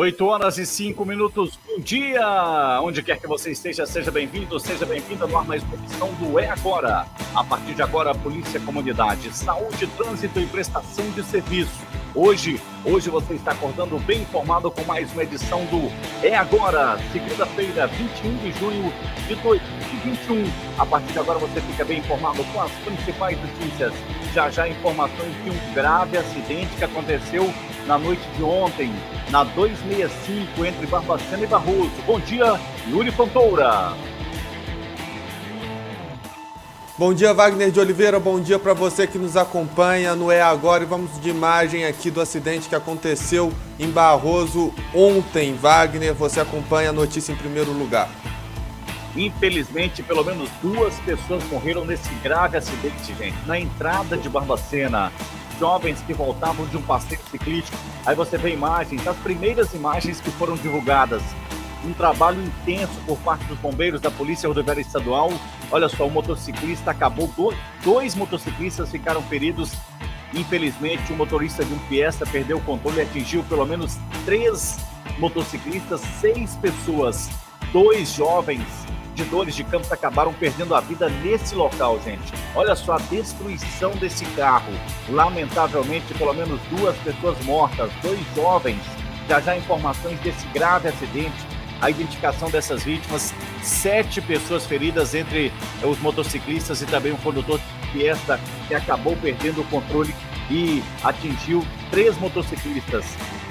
8 horas e 5 minutos, bom dia! Onde quer que você esteja, seja bem-vindo, seja bem-vinda no ar mais uma edição do É Agora. A partir de agora, Polícia Comunidade, Saúde, Trânsito e Prestação de Serviço. Hoje, hoje você está acordando bem informado com mais uma edição do É Agora, segunda-feira, 21 de junho de 2021. A partir de agora você fica bem informado com as principais notícias. Já já informações de um grave acidente que aconteceu na noite de ontem na 265 entre Barbacena e Barroso. Bom dia, Yuri Fontoura. Bom dia, Wagner de Oliveira. Bom dia para você que nos acompanha no É Agora. E vamos de imagem aqui do acidente que aconteceu em Barroso ontem. Wagner, você acompanha a notícia em primeiro lugar. Infelizmente, pelo menos duas pessoas morreram nesse grave acidente, gente, na entrada de Barbacena jovens que voltavam de um passeio ciclístico. Aí você vê imagens, as primeiras imagens que foram divulgadas. Um trabalho intenso por parte dos bombeiros da Polícia Rodoviária Estadual. Olha só, o motociclista acabou, dois motociclistas ficaram feridos. Infelizmente, o motorista de um Fiesta perdeu o controle e atingiu pelo menos três motociclistas, seis pessoas, dois jovens de dores de Campos acabaram perdendo a vida nesse local, gente. Olha só a destruição desse carro. Lamentavelmente, pelo menos duas pessoas mortas, dois jovens. Já já informações desse grave acidente. A identificação dessas vítimas, sete pessoas feridas entre os motociclistas e também o condutor de Fiesta que acabou perdendo o controle e atingiu três motociclistas.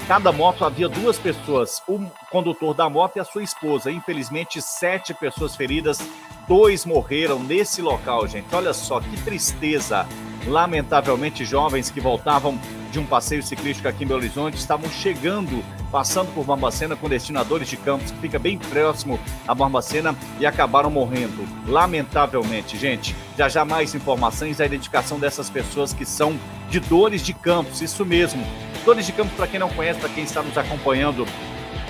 Cada moto havia duas pessoas, o condutor da moto e a sua esposa. Infelizmente, sete pessoas feridas, dois morreram nesse local, gente. Olha só que tristeza. Lamentavelmente, jovens que voltavam de um passeio ciclístico aqui em Belo Horizonte estavam chegando, passando por Barbacena com destinadores de campos, que fica bem próximo a Barbacena, e acabaram morrendo. Lamentavelmente, gente. Já já mais informações da identificação dessas pessoas que são de Dores de Campos, isso mesmo. Dores de Campos, para quem não conhece, para quem está nos acompanhando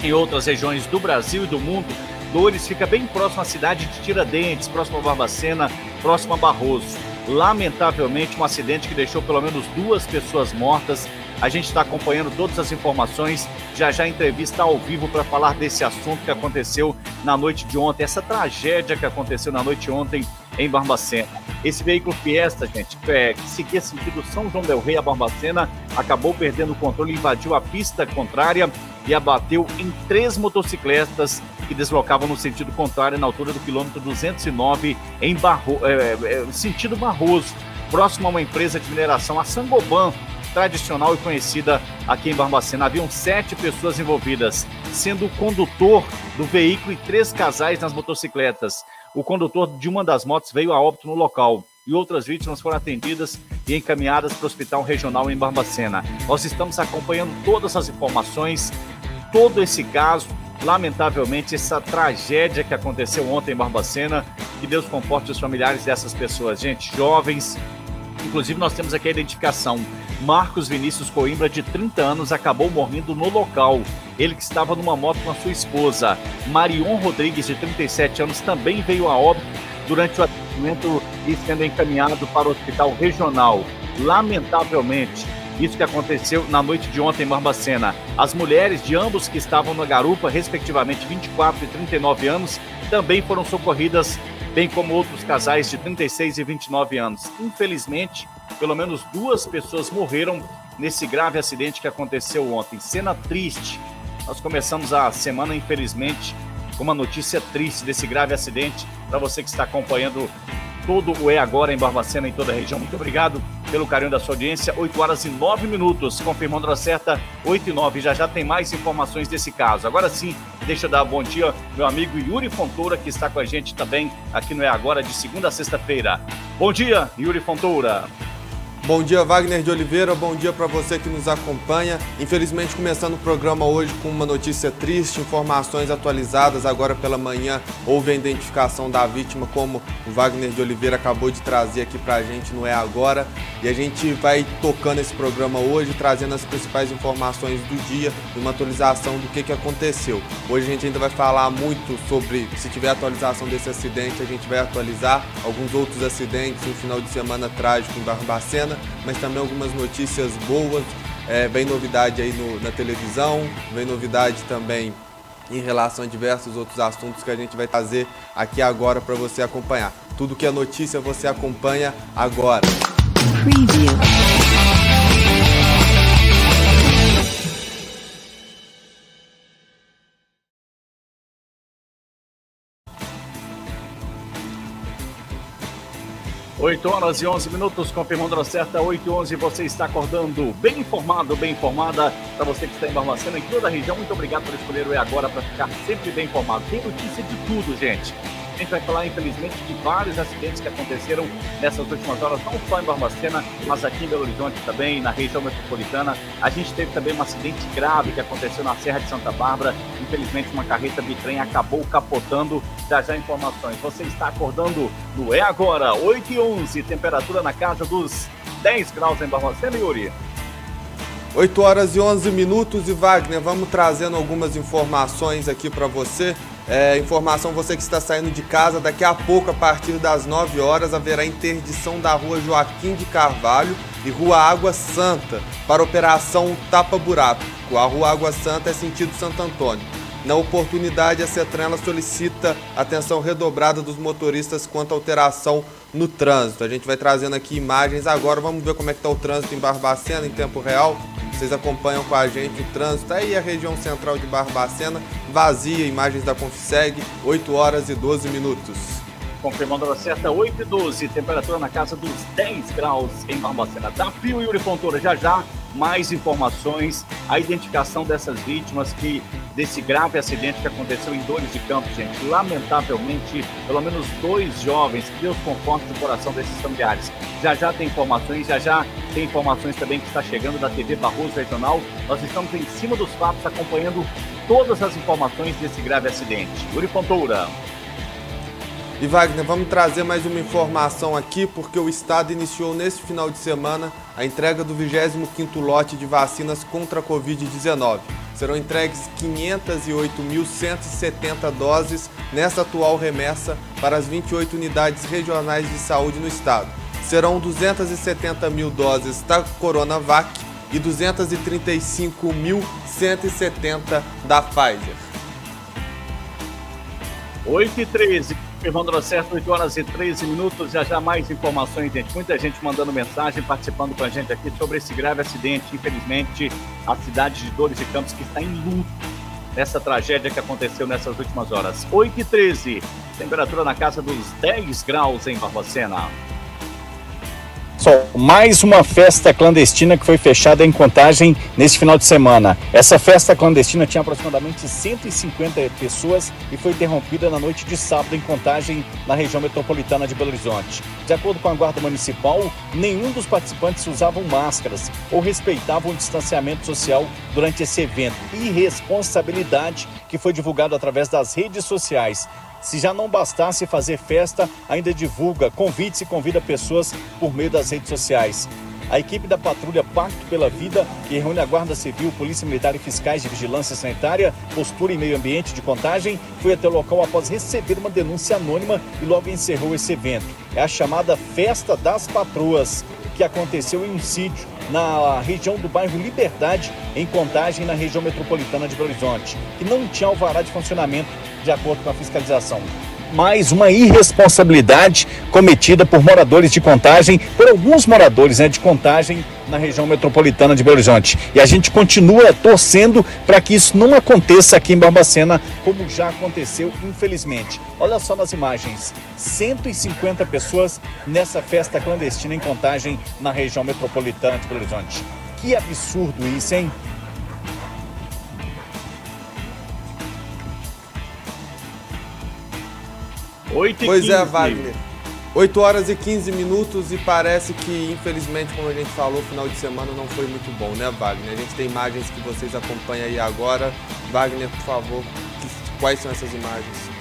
em outras regiões do Brasil e do mundo, Dores fica bem próximo à cidade de Tiradentes, próximo a Barbacena, próximo a Barroso. Lamentavelmente, um acidente que deixou pelo menos duas pessoas mortas. A gente está acompanhando todas as informações. Já já entrevista ao vivo para falar desse assunto que aconteceu na noite de ontem, essa tragédia que aconteceu na noite de ontem em Barbacena. Esse veículo Fiesta, gente, é, que seguia sentido São João del Rei a Barbacena, acabou perdendo o controle, invadiu a pista contrária e abateu em três motocicletas que deslocavam no sentido contrário na altura do quilômetro 209 em Barro, é, é, sentido Barroso, próximo a uma empresa de mineração, a Sangoban, tradicional e conhecida aqui em Barbacena. Haviam sete pessoas envolvidas, sendo o condutor do veículo e três casais nas motocicletas. O condutor de uma das motos veio a óbito no local e outras vítimas foram atendidas e encaminhadas para o Hospital Regional em Barbacena. Nós estamos acompanhando todas as informações, todo esse caso, lamentavelmente, essa tragédia que aconteceu ontem em Barbacena. Que Deus comporte os familiares dessas pessoas, gente, jovens. Inclusive, nós temos aqui a identificação. Marcos Vinícius Coimbra, de 30 anos, acabou morrendo no local. Ele que estava numa moto com a sua esposa. Marion Rodrigues, de 37 anos, também veio a óbito durante o atendimento e sendo encaminhado para o hospital regional. Lamentavelmente, isso que aconteceu na noite de ontem em Barbacena. As mulheres de ambos que estavam na garupa, respectivamente 24 e 39 anos, também foram socorridas, bem como outros casais de 36 e 29 anos. Infelizmente, pelo menos duas pessoas morreram nesse grave acidente que aconteceu ontem. Cena triste. Nós começamos a semana, infelizmente, com uma notícia triste desse grave acidente. Para você que está acompanhando todo o É Agora em Barbacena, em toda a região. Muito obrigado pelo carinho da sua audiência. 8 horas e 9 minutos, confirmando a certa, 8 e 9. Já já tem mais informações desse caso. Agora sim, deixa eu dar bom dia meu amigo Yuri Fontoura, que está com a gente também aqui no É Agora, de segunda a sexta-feira. Bom dia, Yuri Fontoura. Bom dia, Wagner de Oliveira. Bom dia para você que nos acompanha. Infelizmente, começando o programa hoje com uma notícia triste, informações atualizadas. Agora pela manhã houve a identificação da vítima, como o Wagner de Oliveira acabou de trazer aqui para a gente no É Agora. E a gente vai tocando esse programa hoje, trazendo as principais informações do dia e uma atualização do que, que aconteceu. Hoje a gente ainda vai falar muito sobre, se tiver atualização desse acidente, a gente vai atualizar alguns outros acidentes, um final de semana trágico em Barbacena mas também algumas notícias boas É, vem novidade aí no, na televisão, vem novidade também em relação a diversos outros assuntos que a gente vai trazer aqui agora para você acompanhar. Tudo que é notícia você acompanha agora. Preview. 8 horas e 11 minutos, confirmando a certa, 8 e 11, você está acordando bem informado, bem informada. Para você que está em Barbacena, em toda a região, muito obrigado por escolher o E Agora para ficar sempre bem informado. Tem notícia de tudo, gente. A gente vai falar, infelizmente, de vários acidentes que aconteceram nessas últimas horas, não só em Barbacena, mas aqui em Belo Horizonte também, na região metropolitana. A gente teve também um acidente grave que aconteceu na Serra de Santa Bárbara. Infelizmente, uma carreta bitrem acabou capotando. Já já informações. Você está acordando no É Agora, 8 e 11, temperatura na casa dos 10 graus em Barbacena, Yuri. 8 horas e 11 minutos e Wagner, vamos trazendo algumas informações aqui para você. É, informação, você que está saindo de casa, daqui a pouco, a partir das 9 horas, haverá interdição da rua Joaquim de Carvalho e Rua Água Santa para operação Tapa Buraco. A Rua Água Santa é sentido Santo Antônio. Na oportunidade, a Cetrela solicita atenção redobrada dos motoristas quanto à alteração no trânsito. A gente vai trazendo aqui imagens agora, vamos ver como é que está o trânsito em Barbacena em tempo real. Vocês acompanham com a gente o trânsito aí a região central de Barbacena, vazia, imagens da Confseg, 8 horas e 12 minutos. Confirmando a certa, 8 e 12, temperatura na casa dos 10 graus em Barbacena. Da Fio Yuri Fontoura, já já mais informações, a identificação dessas vítimas que desse grave acidente que aconteceu em Dores de Campos, gente. Lamentavelmente, pelo menos dois jovens, que Deus conforte o coração desses familiares. Já já tem informações, já já tem informações também que está chegando da TV Barroso Regional. Nós estamos em cima dos fatos acompanhando todas as informações desse grave acidente. Yuri Fontoura. E Wagner, vamos trazer mais uma informação aqui, porque o Estado iniciou neste final de semana a entrega do 25º lote de vacinas contra a Covid-19. Serão entregues 508.170 doses nessa atual remessa para as 28 unidades regionais de saúde no Estado. Serão 270 mil doses da Coronavac e 235.170 da Pfizer. 8 e 13. Confirmando certo, 8 horas e 13 minutos. Já já mais informações, gente. Muita gente mandando mensagem, participando com a gente aqui sobre esse grave acidente. Infelizmente, a cidade de Dores de Campos que está em luto nessa tragédia que aconteceu nessas últimas horas. 8 e 13. Temperatura na casa dos 10 graus em Barbacena. Mais uma festa clandestina que foi fechada em contagem nesse final de semana. Essa festa clandestina tinha aproximadamente 150 pessoas e foi interrompida na noite de sábado em contagem na região metropolitana de Belo Horizonte. De acordo com a Guarda Municipal, nenhum dos participantes usavam máscaras ou respeitavam o distanciamento social durante esse evento. Irresponsabilidade que foi divulgado através das redes sociais. Se já não bastasse fazer festa, ainda divulga convites e convida pessoas por meio das redes sociais. A equipe da patrulha Pacto pela Vida, que reúne a Guarda Civil, Polícia Militar e fiscais de vigilância sanitária, postura e meio ambiente de contagem, foi até o local após receber uma denúncia anônima e logo encerrou esse evento. É a chamada Festa das Patroas, que aconteceu em um sítio na região do bairro Liberdade, em Contagem, na região metropolitana de Belo Horizonte, que não tinha alvará de funcionamento de acordo com a fiscalização mais uma irresponsabilidade cometida por moradores de contagem, por alguns moradores né, de contagem na região metropolitana de Belo Horizonte. E a gente continua torcendo para que isso não aconteça aqui em Barbacena, como já aconteceu, infelizmente. Olha só nas imagens: 150 pessoas nessa festa clandestina em contagem na região metropolitana de Belo Horizonte. Que absurdo isso, hein? 8 e pois 15. é, Wagner. 8 horas e 15 minutos e parece que, infelizmente, como a gente falou, o final de semana não foi muito bom, né, Wagner? A gente tem imagens que vocês acompanham aí agora. Wagner, por favor, quais são essas imagens?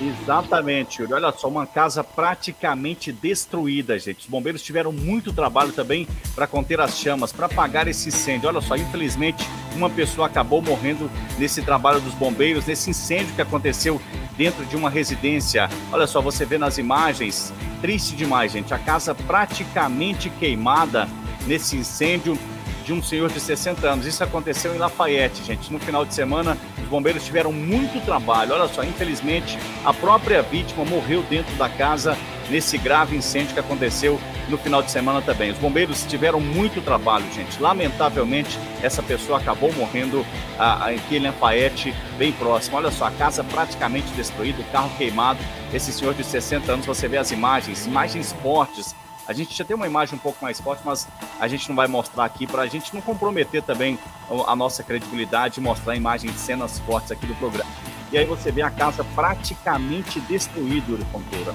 Exatamente, Yuri. Olha só, uma casa praticamente destruída, gente. Os bombeiros tiveram muito trabalho também para conter as chamas, para apagar esse incêndio. Olha só, infelizmente, uma pessoa acabou morrendo nesse trabalho dos bombeiros, nesse incêndio que aconteceu dentro de uma residência. Olha só, você vê nas imagens, triste demais, gente. A casa praticamente queimada nesse incêndio. De um senhor de 60 anos. Isso aconteceu em Lafayette, gente. No final de semana, os bombeiros tiveram muito trabalho. Olha só, infelizmente, a própria vítima morreu dentro da casa nesse grave incêndio que aconteceu no final de semana também. Os bombeiros tiveram muito trabalho, gente. Lamentavelmente, essa pessoa acabou morrendo aqui em Lafayette, bem próximo. Olha só, a casa praticamente destruída, o carro queimado. Esse senhor de 60 anos, você vê as imagens, imagens fortes a gente já tem uma imagem um pouco mais forte, mas a gente não vai mostrar aqui para a gente não comprometer também a nossa credibilidade e mostrar imagens de cenas fortes aqui do programa. E aí você vê a casa praticamente destruída, Uripontura.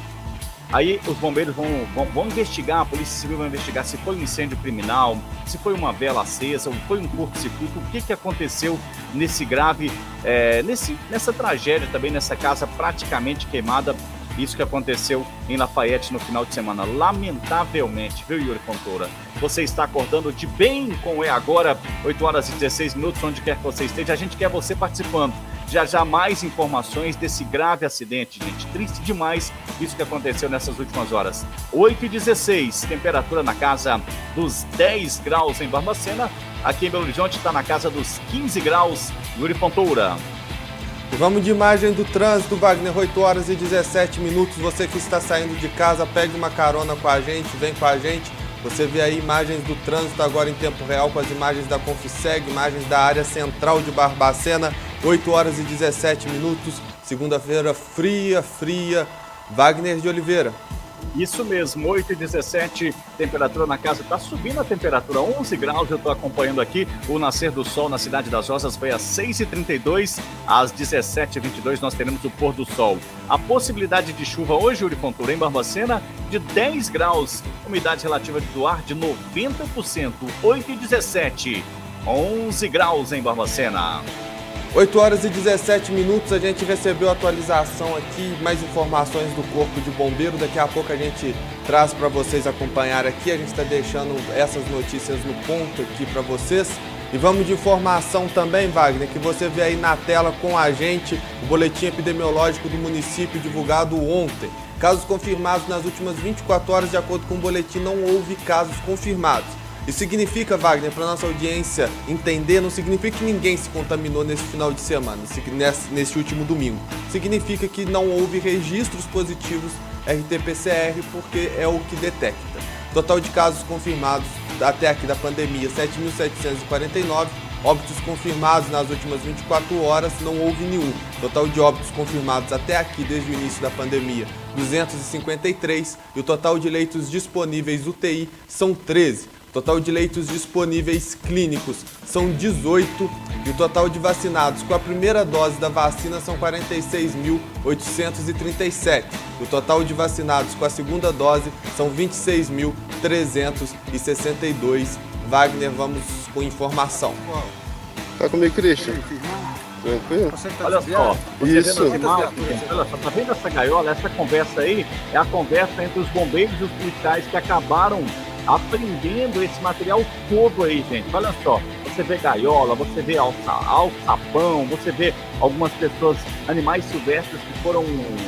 Aí os bombeiros vão, vão, vão, investigar, a Polícia Civil vai investigar se foi um incêndio criminal, se foi uma vela acesa, ou foi um curto-circuito, o que, que aconteceu nesse grave, é, nesse, nessa tragédia também, nessa casa praticamente queimada isso que aconteceu em Lafayette no final de semana. Lamentavelmente, viu, Yuri Fontoura? Você está acordando de bem com É Agora, 8 horas e 16 minutos, onde quer que você esteja. A gente quer você participando. Já já mais informações desse grave acidente, gente. Triste demais isso que aconteceu nessas últimas horas. 8 e 16, temperatura na casa dos 10 graus em Barbacena. Aqui em Belo Horizonte está na casa dos 15 graus. Yuri Fontoura. E vamos de imagem do trânsito, Wagner, 8 horas e 17 minutos. Você que está saindo de casa, pegue uma carona com a gente, vem com a gente. Você vê aí imagens do trânsito agora em tempo real com as imagens da Confiseg, imagens da área central de Barbacena, 8 horas e 17 minutos. Segunda-feira fria, fria. Wagner de Oliveira. Isso mesmo, 8 e 17, temperatura na casa está subindo a temperatura, 11 graus. Eu estou acompanhando aqui o nascer do sol na Cidade das Rosas. Foi às 6h32, às 17h22 nós teremos o pôr do sol. A possibilidade de chuva hoje, Uri Fontoura, em Barbacena, de 10 graus. Umidade relativa do ar de 90%, 8 e 17, 11 graus em Barbacena. 8 horas e 17 minutos, a gente recebeu atualização aqui, mais informações do Corpo de Bombeiro. Daqui a pouco a gente traz para vocês acompanhar aqui. A gente está deixando essas notícias no ponto aqui para vocês. E vamos de informação também, Wagner, que você vê aí na tela com a gente o boletim epidemiológico do município divulgado ontem. Casos confirmados nas últimas 24 horas, de acordo com o boletim, não houve casos confirmados. Isso significa, Wagner, para nossa audiência entender, não significa que ninguém se contaminou nesse final de semana, nesse último domingo. Significa que não houve registros positivos RT-PCR, porque é o que detecta. Total de casos confirmados até aqui da pandemia, 7.749. Óbitos confirmados nas últimas 24 horas, não houve nenhum. Total de óbitos confirmados até aqui desde o início da pandemia, 253. E o total de leitos disponíveis UTI são 13. Total de leitos disponíveis clínicos são 18 e o total de vacinados com a primeira dose da vacina são 46.837. O total de vacinados com a segunda dose são 26.362. Wagner, vamos com informação. Tá comigo, Christian? Tranquilo? Olha só, Isso. olha só, tá vendo essa gaiola? Essa conversa aí é a conversa entre os bombeiros e os policiais que acabaram aprendendo esse material todo aí, gente. Olha só, você vê gaiola, você vê alça, alçapão, você vê algumas pessoas, animais silvestres que foram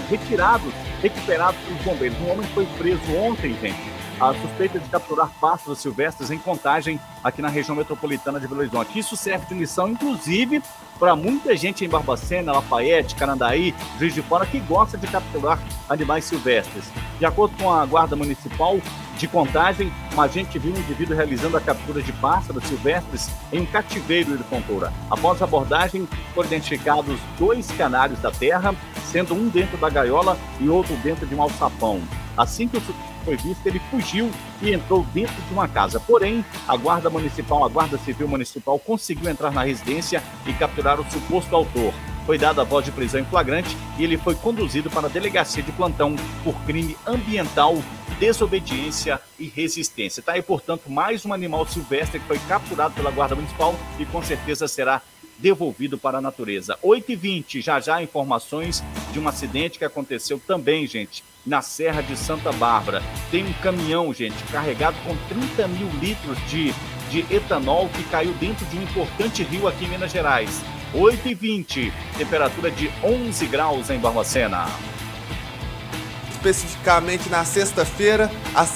retirados, recuperados pelos bombeiros. Um homem foi preso ontem, gente, a suspeita de capturar pássaros silvestres em contagem aqui na região metropolitana de Belo Horizonte. Isso serve de lição, inclusive, para muita gente em Barbacena, Lafayette, Carandaí, Juiz de Fora, que gosta de capturar animais silvestres. De acordo com a Guarda Municipal, de contagem, um agente viu um indivíduo realizando a captura de pássaros silvestres em um cativeiro de Fontoura. Após a abordagem, foram identificados dois canários da terra, sendo um dentro da gaiola e outro dentro de um alçapão. Assim que o foi visto, ele fugiu e entrou dentro de uma casa. Porém, a Guarda Municipal, a Guarda Civil Municipal conseguiu entrar na residência e capturar o suposto autor. Foi dada a voz de prisão em flagrante e ele foi conduzido para a delegacia de plantão por crime ambiental desobediência e resistência. Tá aí, portanto, mais um animal silvestre que foi capturado pela Guarda Municipal e com certeza será devolvido para a natureza. 8h20, já já informações de um acidente que aconteceu também, gente, na Serra de Santa Bárbara. Tem um caminhão, gente, carregado com 30 mil litros de, de etanol que caiu dentro de um importante rio aqui em Minas Gerais. 8h20, temperatura de 11 graus em Barbacena especificamente na sexta-feira, às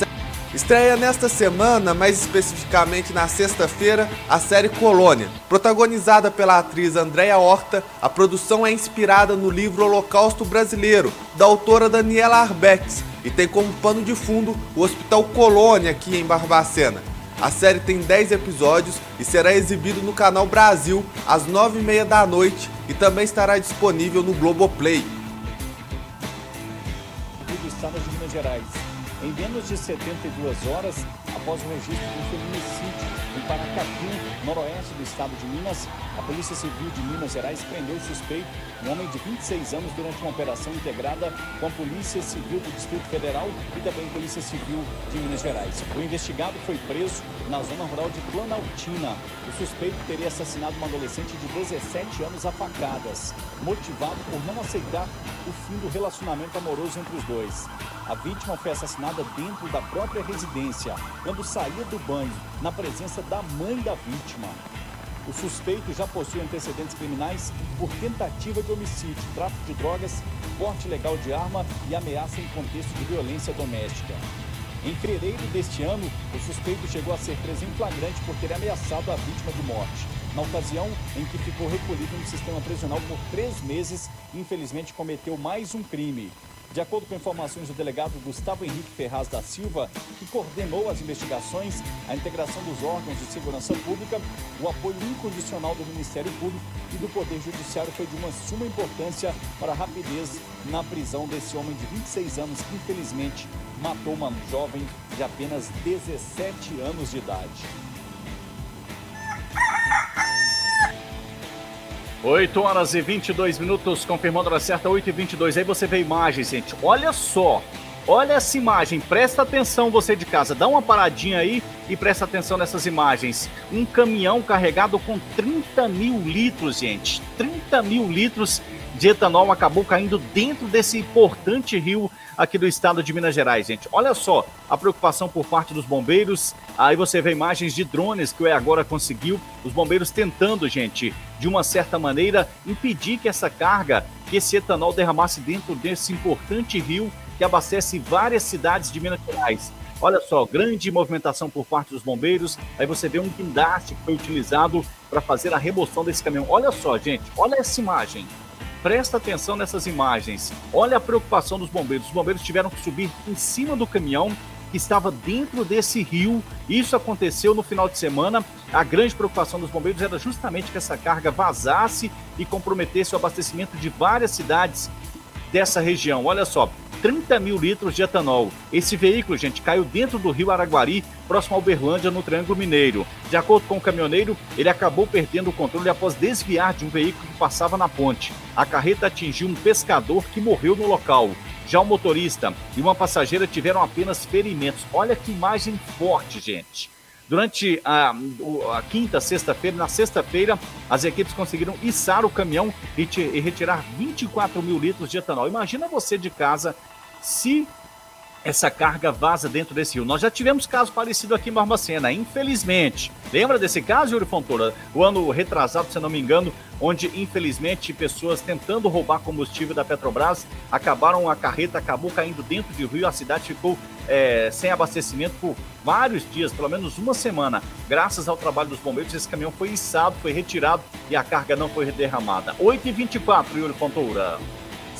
Estreia nesta semana, mais especificamente na sexta-feira, a série Colônia. Protagonizada pela atriz Andréa Horta, a produção é inspirada no livro Holocausto Brasileiro, da autora Daniela Arbex, e tem como pano de fundo o Hospital Colônia aqui em Barbacena. A série tem 10 episódios e será exibido no canal Brasil às 9h30 da noite e também estará disponível no Globoplay. Do estado de Minas Gerais. Em menos de 72 horas, após o registro de feminicídio em Paracatu, noroeste do estado de Minas, a Polícia Civil de Minas Gerais prendeu o suspeito, um homem de 26 anos, durante uma operação integrada com a Polícia Civil do Distrito Federal e também Polícia Civil de Minas Gerais. O investigado foi preso na zona rural de Planaltina. O suspeito teria assassinado uma adolescente de 17 anos a facadas, motivado por não aceitar o fim do relacionamento amoroso entre os dois. A vítima foi assassinada dentro da própria residência, quando saía do banho, na presença da mãe da vítima. O suspeito já possui antecedentes criminais por tentativa de homicídio, tráfico de drogas, porte ilegal de arma e ameaça em contexto de violência doméstica. Em fevereiro deste ano, o suspeito chegou a ser preso em flagrante por ter ameaçado a vítima de morte. Na ocasião em que ficou recolhido no sistema prisional por três meses, infelizmente cometeu mais um crime. De acordo com informações do delegado Gustavo Henrique Ferraz da Silva, que coordenou as investigações, a integração dos órgãos de segurança pública, o apoio incondicional do Ministério Público e do Poder Judiciário foi de uma suma importância para a rapidez na prisão desse homem de 26 anos que, infelizmente, matou uma jovem de apenas 17 anos de idade. 8 horas e 22 minutos, confirmando a hora certa, 8 e 22. Aí você vê imagens, gente. Olha só. Olha essa imagem, presta atenção você de casa, dá uma paradinha aí e presta atenção nessas imagens. Um caminhão carregado com 30 mil litros, gente. 30 mil litros de etanol acabou caindo dentro desse importante rio aqui do estado de Minas Gerais, gente. Olha só a preocupação por parte dos bombeiros. Aí você vê imagens de drones que o E agora conseguiu. Os bombeiros tentando, gente, de uma certa maneira, impedir que essa carga, que esse etanol derramasse dentro desse importante rio que abastece várias cidades de Minas Gerais. Olha só, grande movimentação por parte dos bombeiros. Aí você vê um guindaste que foi utilizado para fazer a remoção desse caminhão. Olha só, gente, olha essa imagem. Presta atenção nessas imagens. Olha a preocupação dos bombeiros. Os bombeiros tiveram que subir em cima do caminhão que estava dentro desse rio. Isso aconteceu no final de semana. A grande preocupação dos bombeiros era justamente que essa carga vazasse e comprometesse o abastecimento de várias cidades dessa região. Olha só, 30 mil litros de etanol. Esse veículo, gente, caiu dentro do rio Araguari, próximo a Uberlândia, no Triângulo Mineiro. De acordo com o caminhoneiro, ele acabou perdendo o controle após desviar de um veículo que passava na ponte. A carreta atingiu um pescador que morreu no local. Já o motorista e uma passageira tiveram apenas ferimentos. Olha que imagem forte, gente. Durante a, a quinta, sexta-feira, na sexta-feira, as equipes conseguiram içar o caminhão e, te, e retirar 24 mil litros de etanol. Imagina você de casa se essa carga vaza dentro desse rio. Nós já tivemos caso parecido aqui em Barbacena, infelizmente. Lembra desse caso, Yuri Fontoura? O ano retrasado, se não me engano, onde infelizmente pessoas tentando roubar combustível da Petrobras acabaram, a carreta acabou caindo dentro do rio, a cidade ficou é, sem abastecimento por vários dias, pelo menos uma semana. Graças ao trabalho dos bombeiros, esse caminhão foi içado, foi retirado e a carga não foi derramada. 8h24, Yuri Fontoura.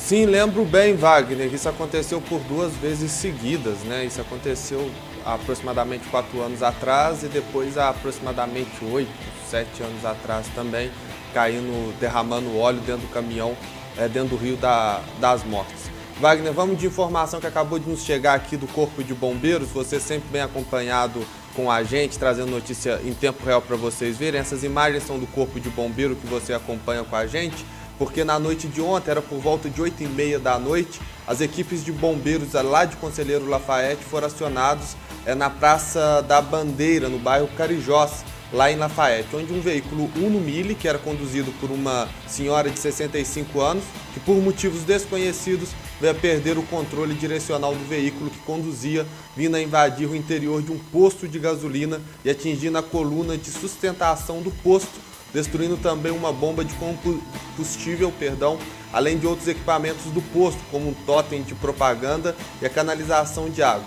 Sim, lembro bem, Wagner, isso aconteceu por duas vezes seguidas, né? Isso aconteceu aproximadamente quatro anos atrás e depois há aproximadamente oito, sete anos atrás também, caindo, derramando óleo dentro do caminhão, é, dentro do Rio da, das Mortes. Wagner, vamos de informação que acabou de nos chegar aqui do Corpo de Bombeiros, você sempre bem acompanhado com a gente, trazendo notícia em tempo real para vocês verem. Essas imagens são do Corpo de Bombeiro que você acompanha com a gente porque na noite de ontem, era por volta de 8 e meia da noite, as equipes de bombeiros lá de Conselheiro Lafayette foram acionados é, na Praça da Bandeira, no bairro Carijós, lá em Lafayette, onde um veículo Uno Mille, que era conduzido por uma senhora de 65 anos, que por motivos desconhecidos veio a perder o controle direcional do veículo que conduzia, vindo a invadir o interior de um posto de gasolina e atingindo a coluna de sustentação do posto, destruindo também uma bomba de combustível, perdão, além de outros equipamentos do posto, como um totem de propaganda e a canalização de água.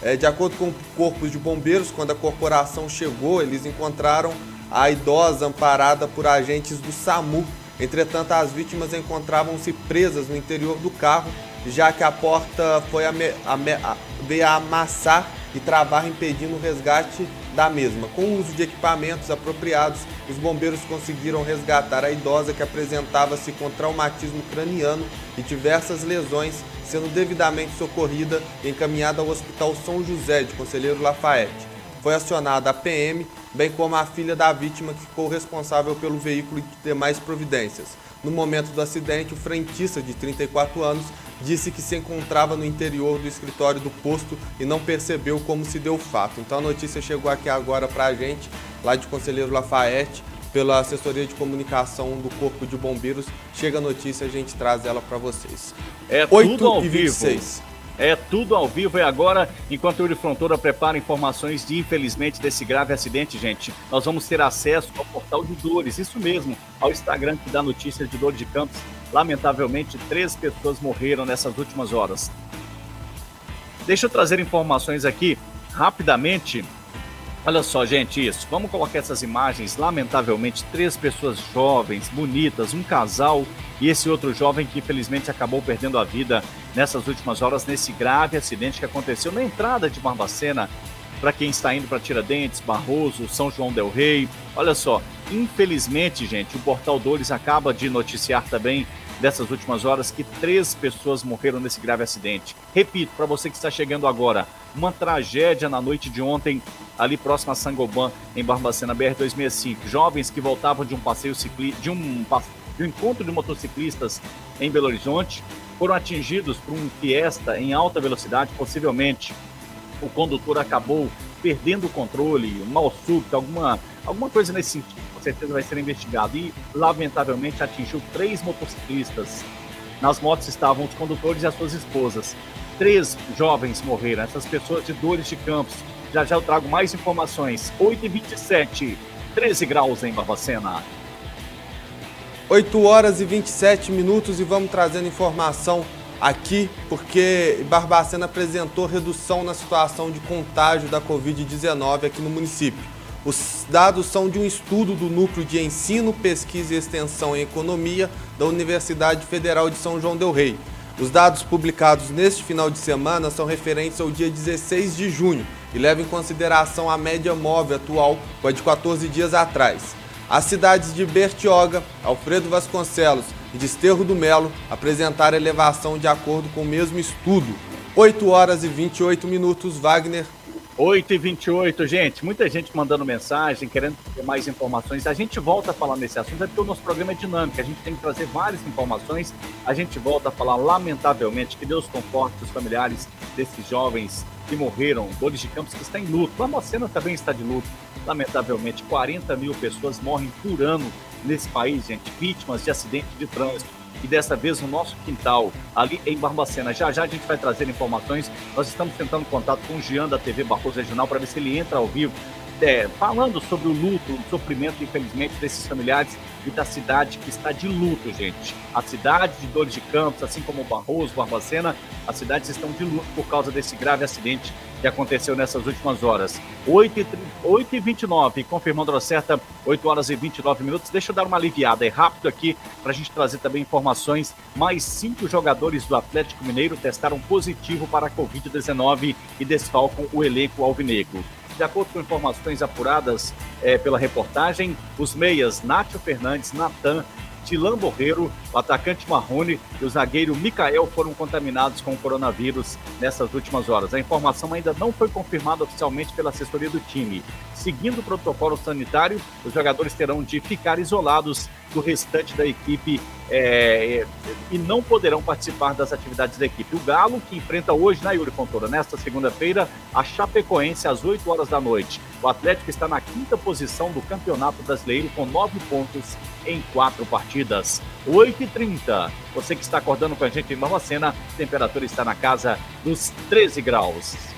É, de acordo com corpos de bombeiros, quando a corporação chegou, eles encontraram a idosa amparada por agentes do SAMU. Entretanto, as vítimas encontravam-se presas no interior do carro, já que a porta foi a, veio a amassar e travar, impedindo o resgate da mesma. Com o uso de equipamentos apropriados, os bombeiros conseguiram resgatar a idosa que apresentava-se com traumatismo craniano e diversas lesões, sendo devidamente socorrida e encaminhada ao Hospital São José de Conselheiro Lafayette. Foi acionada a PM, bem como a filha da vítima que ficou responsável pelo veículo e demais providências. No momento do acidente, o frentista de 34 anos disse que se encontrava no interior do escritório do posto e não percebeu como se deu o fato. Então a notícia chegou aqui agora para a gente, lá de Conselheiro Lafayette, pela assessoria de comunicação do Corpo de Bombeiros. Chega a notícia, a gente traz ela para vocês. É 8 tudo ao e 26. Vivo. É tudo ao vivo e agora, enquanto o Yuri Frontora prepara informações de, infelizmente, desse grave acidente, gente, nós vamos ter acesso ao portal de dores, isso mesmo, ao Instagram que dá notícias de dor de campos. Lamentavelmente, três pessoas morreram nessas últimas horas. Deixa eu trazer informações aqui rapidamente. Olha só, gente, isso. Vamos colocar essas imagens. Lamentavelmente, três pessoas jovens, bonitas, um casal e esse outro jovem que infelizmente acabou perdendo a vida nessas últimas horas nesse grave acidente que aconteceu na entrada de Barbacena. Para quem está indo para Tiradentes, Barroso, São João del Rei. Olha só, infelizmente, gente, o Portal Dores acaba de noticiar também dessas últimas horas que três pessoas morreram nesse grave acidente. Repito, para você que está chegando agora, uma tragédia na noite de ontem, ali próximo a Sangoban, em Barbacena, BR-265. Jovens que voltavam de um passeio ciclista, de um, de um encontro de motociclistas em Belo Horizonte, foram atingidos por um Fiesta em alta velocidade, possivelmente o condutor acabou perdendo o controle, um mal súbito, alguma, alguma coisa nesse sentido certeza vai ser investigado. E, lamentavelmente, atingiu três motociclistas. Nas motos estavam os condutores e as suas esposas. Três jovens morreram, essas pessoas de dores de campos. Já já eu trago mais informações. 8h27, 13 graus em Barbacena. 8 horas e 27 minutos e vamos trazendo informação aqui, porque Barbacena apresentou redução na situação de contágio da Covid-19 aqui no município. Os dados são de um estudo do Núcleo de Ensino, Pesquisa e Extensão em Economia da Universidade Federal de São João del Rei. Os dados publicados neste final de semana são referentes ao dia 16 de junho e levam em consideração a média móvel atual, com a de 14 dias atrás. As cidades de Bertioga, Alfredo Vasconcelos e Desterro do Melo apresentaram elevação de acordo com o mesmo estudo. 8 horas e 28 minutos, Wagner 8 e 28 gente. Muita gente mandando mensagem, querendo ter mais informações. A gente volta a falar nesse assunto, é porque o nosso programa é dinâmico. A gente tem que trazer várias informações. A gente volta a falar, lamentavelmente, que Deus conforte os familiares desses jovens que morreram, Dores de Campos, que está em luto. Lamocena também está de luto. Lamentavelmente, 40 mil pessoas morrem por ano nesse país, gente, vítimas de acidente de trânsito e dessa vez no nosso quintal, ali em Barbacena. Já já a gente vai trazer informações. Nós estamos tentando contato com o Jean da TV Barroso Regional para ver se ele entra ao vivo, é, falando sobre o luto, o sofrimento, infelizmente, desses familiares e da cidade que está de luto, gente. A cidade de Dores de Campos, assim como Barroso, Barbacena, as cidades estão de luto por causa desse grave acidente que aconteceu nessas últimas horas. 8h29, confirmando a certa, 8 horas e 29 minutos. Deixa eu dar uma aliviada, é rápido aqui, para a gente trazer também informações. Mais cinco jogadores do Atlético Mineiro testaram positivo para a Covid-19 e desfalcam o elenco alvinegro. De acordo com informações apuradas é, pela reportagem, os meias Nátio Fernandes, Natan Tilan Borreiro, o atacante Marrone e o zagueiro Mikael foram contaminados com o coronavírus nessas últimas horas. A informação ainda não foi confirmada oficialmente pela assessoria do time. Seguindo o protocolo sanitário, os jogadores terão de ficar isolados do restante da equipe é, e não poderão participar das atividades da equipe. O Galo, que enfrenta hoje na Yuri Fontoura, nesta segunda-feira, a Chapecoense às 8 horas da noite. O Atlético está na quinta posição do Campeonato Brasileiro com nove pontos em quatro partidas. 8h30. Você que está acordando com a gente em Barbacena, a temperatura está na casa dos 13 graus.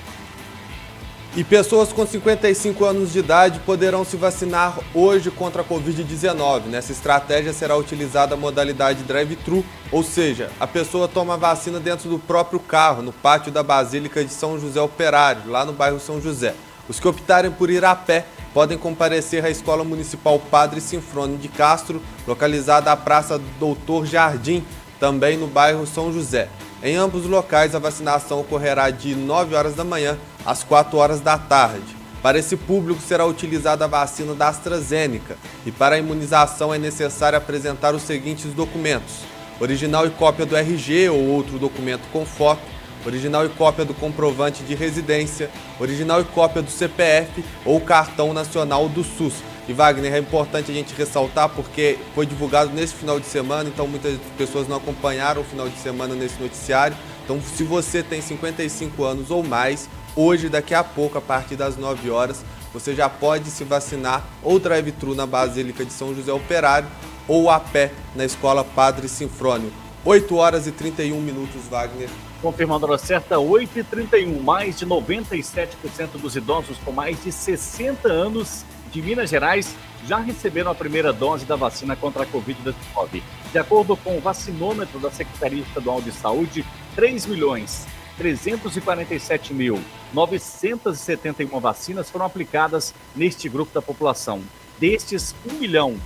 E pessoas com 55 anos de idade poderão se vacinar hoje contra a Covid-19. Nessa estratégia será utilizada a modalidade drive-thru, ou seja, a pessoa toma a vacina dentro do próprio carro, no pátio da Basílica de São José Operário, lá no bairro São José. Os que optarem por ir a pé podem comparecer à Escola Municipal Padre Sinfrônio de Castro, localizada à Praça Doutor Jardim, também no bairro São José. Em ambos os locais, a vacinação ocorrerá de 9 horas da manhã às 4 horas da tarde. Para esse público será utilizada a vacina da AstraZeneca e para a imunização é necessário apresentar os seguintes documentos: original e cópia do RG ou outro documento com foto, original e cópia do comprovante de residência, original e cópia do CPF ou cartão nacional do SUS e Wagner, é importante a gente ressaltar porque foi divulgado nesse final de semana, então muitas pessoas não acompanharam o final de semana nesse noticiário. Então, se você tem 55 anos ou mais, hoje, daqui a pouco, a partir das 9 horas, você já pode se vacinar ou drive-thru na Basílica de São José Operário ou a pé na Escola Padre Sinfrônio. 8 horas e 31 minutos, Wagner. Confirmando a hora certa, 8 e 31 Mais de 97% dos idosos com mais de 60 anos de Minas Gerais já receberam a primeira dose da vacina contra a Covid-19. De acordo com o vacinômetro da Secretaria Estadual de Saúde, 3 milhões 347 mil 971 vacinas foram aplicadas neste grupo da população. Destes, 1 milhão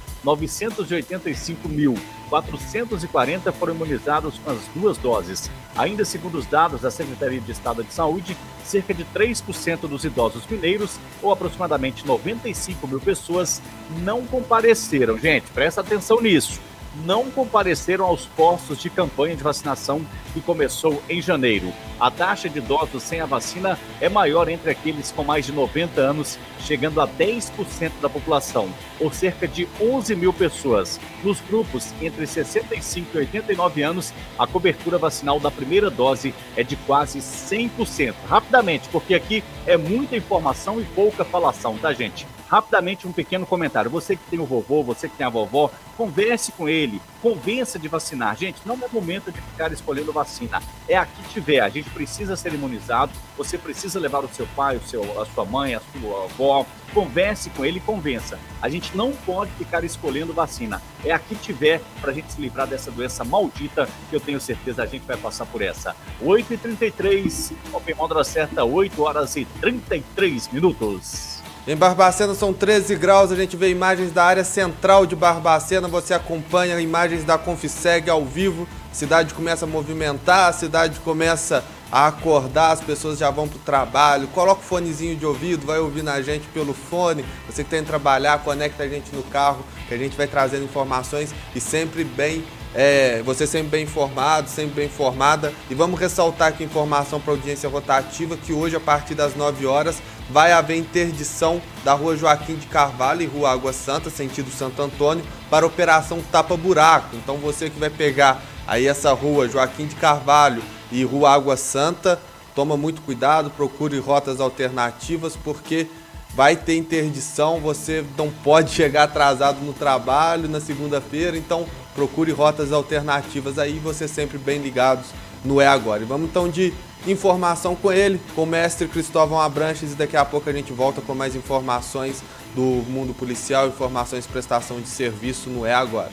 985.440 foram imunizados com as duas doses. Ainda segundo os dados da Secretaria de Estado de Saúde, cerca de 3% dos idosos mineiros, ou aproximadamente 95 mil pessoas, não compareceram. Gente, presta atenção nisso não compareceram aos postos de campanha de vacinação que começou em janeiro. A taxa de idosos sem a vacina é maior entre aqueles com mais de 90 anos, chegando a 10% da população, ou cerca de 11 mil pessoas. Nos grupos entre 65 e 89 anos, a cobertura vacinal da primeira dose é de quase 100%. Rapidamente, porque aqui é muita informação e pouca falação, tá, gente? Rapidamente, um pequeno comentário. Você que tem o vovô, você que tem a vovó, converse com ele, convença de vacinar. Gente, não é momento de ficar escolhendo vacina. É aqui tiver. A gente precisa ser imunizado. Você precisa levar o seu pai, o seu, a sua mãe, a sua avó. Converse com ele e convença. A gente não pode ficar escolhendo vacina. É aqui tiver para a gente se livrar dessa doença maldita que eu tenho certeza a gente vai passar por essa. 8h33, Alpemão certa, 8 horas e 33 minutos. Em Barbacena são 13 graus, a gente vê imagens da área central de Barbacena, você acompanha imagens da Confiseg ao vivo, a cidade começa a movimentar, a cidade começa a acordar, as pessoas já vão para o trabalho, coloca o fonezinho de ouvido, vai ouvindo a gente pelo fone, você que tem que trabalhar, conecta a gente no carro, que a gente vai trazendo informações e sempre bem é, você sempre bem informado, sempre bem informada. E vamos ressaltar aqui informação para audiência rotativa que hoje, a partir das 9 horas, vai haver interdição da rua Joaquim de Carvalho e rua Água Santa, sentido Santo Antônio, para operação Tapa Buraco. Então você que vai pegar aí essa rua Joaquim de Carvalho e rua Água Santa, toma muito cuidado, procure rotas alternativas, porque vai ter interdição, você não pode chegar atrasado no trabalho na segunda-feira, então procure rotas alternativas aí, você sempre bem ligados no É Agora. E vamos então de informação com ele, com o mestre Cristóvão Abranches, e daqui a pouco a gente volta com mais informações do mundo policial, informações de prestação de serviço no É Agora.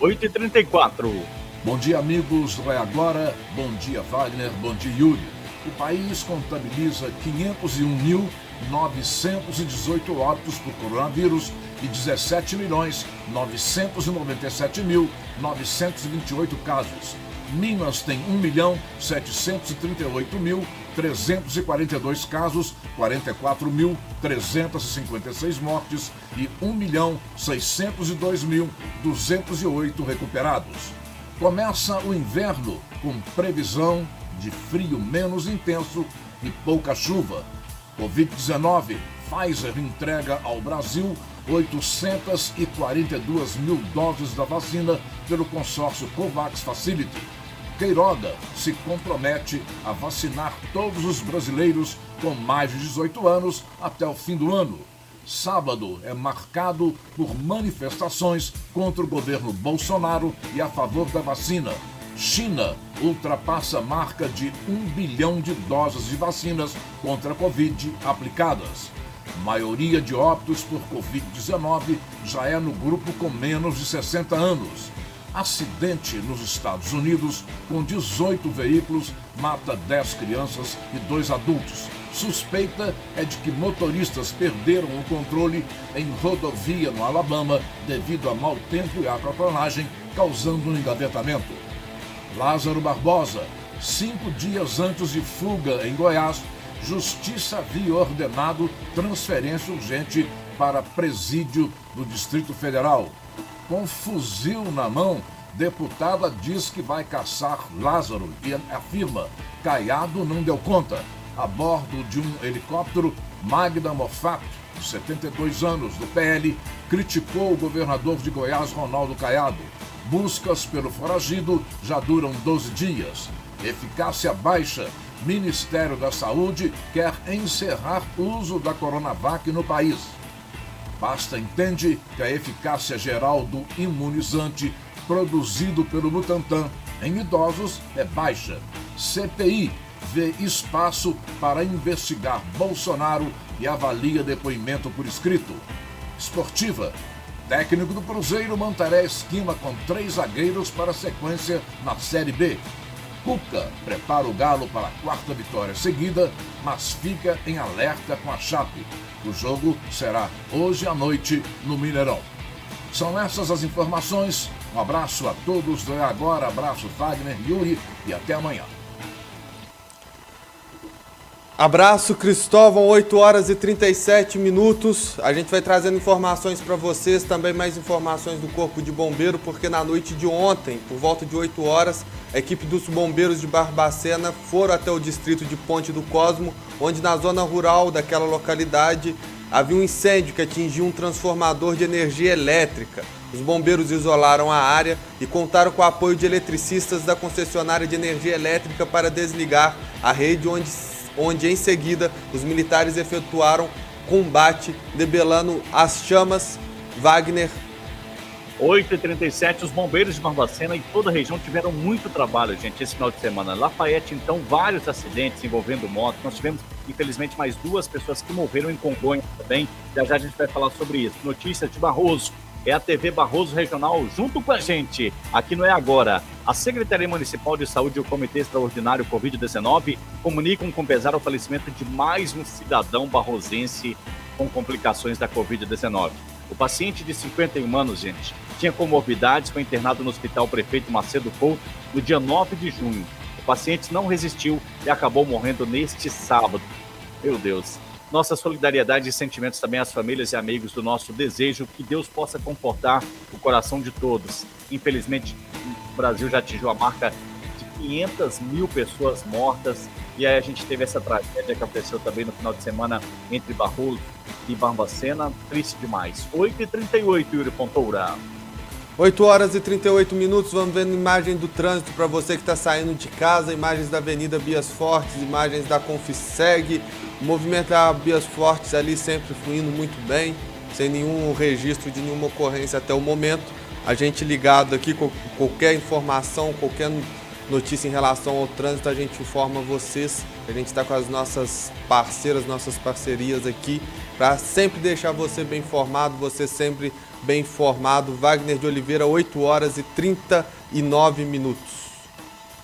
8h34. Bom dia, amigos do É Agora. Bom dia, Wagner. Bom dia, Yuri. O país contabiliza 501.918 óbitos por coronavírus e 17 milhões 997 mil 928 casos. Minas tem 1 milhão 738 mil 342 casos, 44 mil 356 mortes e 1 milhão 602 mil 208 recuperados. Começa o inverno com previsão de frio menos intenso e pouca chuva. Covid-19, Pfizer entrega ao Brasil 842 mil doses da vacina pelo consórcio COVAX Facility. Queiroga se compromete a vacinar todos os brasileiros com mais de 18 anos até o fim do ano. Sábado é marcado por manifestações contra o governo Bolsonaro e a favor da vacina. China ultrapassa a marca de 1 bilhão de doses de vacinas contra a Covid aplicadas. Maioria de óbitos por Covid-19 já é no grupo com menos de 60 anos. Acidente nos Estados Unidos com 18 veículos mata 10 crianças e 2 adultos. Suspeita é de que motoristas perderam o controle em rodovia no Alabama devido a mau tempo e aquaplanagem, causando um engavetamento. Lázaro Barbosa, cinco dias antes de fuga em Goiás, Justiça havia ordenado transferência urgente para presídio do Distrito Federal. Com fuzil na mão, deputada diz que vai caçar Lázaro e afirma: Caiado não deu conta. A bordo de um helicóptero, Magda Moffat, de 72 anos, do PL, criticou o governador de Goiás, Ronaldo Caiado. Buscas pelo foragido já duram 12 dias. Eficácia baixa. Ministério da Saúde quer encerrar o uso da Coronavac no país. Basta entende que a eficácia geral do imunizante produzido pelo Butantan em idosos é baixa. CPI vê espaço para investigar Bolsonaro e avalia depoimento por escrito. Esportiva. Técnico do Cruzeiro manterá esquema com três zagueiros para sequência na Série B. Cuca prepara o Galo para a quarta vitória seguida, mas fica em alerta com a Chape. O jogo será hoje à noite no Mineirão. São essas as informações. Um abraço a todos do Agora, abraço Wagner, Yuri e até amanhã. Abraço Cristóvão, 8 horas e 37 minutos. A gente vai trazendo informações para vocês, também mais informações do Corpo de Bombeiro, porque na noite de ontem, por volta de 8 horas, a equipe dos bombeiros de Barbacena foram até o distrito de Ponte do Cosmo, onde na zona rural daquela localidade havia um incêndio que atingiu um transformador de energia elétrica. Os bombeiros isolaram a área e contaram com o apoio de eletricistas da concessionária de energia elétrica para desligar a rede onde onde em seguida os militares efetuaram combate, debelando as chamas. Wagner. 8h37, os bombeiros de Barbacena e toda a região tiveram muito trabalho, gente, esse final de semana. Lafayette, então, vários acidentes envolvendo motos. Nós tivemos, infelizmente, mais duas pessoas que morreram em Congonha também. Já já a gente vai falar sobre isso. Notícias de Barroso é a TV Barroso Regional junto com a gente. Aqui não é agora. A Secretaria Municipal de Saúde e o Comitê Extraordinário Covid-19 comunicam com pesar o falecimento de mais um cidadão barrosense com complicações da Covid-19. O paciente de 51 anos, gente, tinha comorbidades, foi internado no Hospital Prefeito Macedo Couto no dia 9 de junho. O paciente não resistiu e acabou morrendo neste sábado. Meu Deus, nossa solidariedade e sentimentos também às famílias e amigos do nosso desejo que Deus possa comportar o coração de todos. Infelizmente, o Brasil já atingiu a marca de 500 mil pessoas mortas e aí a gente teve essa tragédia que aconteceu também no final de semana entre Barroso e Barbacena. Triste demais. 8h38, Yuri Pontoura. 8 horas e 38 minutos, vamos vendo imagem do trânsito para você que está saindo de casa, imagens da Avenida Bias Fortes, imagens da Confiseg, o movimento da Bias Fortes ali sempre fluindo muito bem, sem nenhum registro de nenhuma ocorrência até o momento. A gente ligado aqui com qualquer informação, qualquer notícia em relação ao trânsito, a gente informa vocês. A gente está com as nossas parceiras, nossas parcerias aqui, para sempre deixar você bem informado, você sempre bem informado. Wagner de Oliveira, 8 horas e 39 minutos.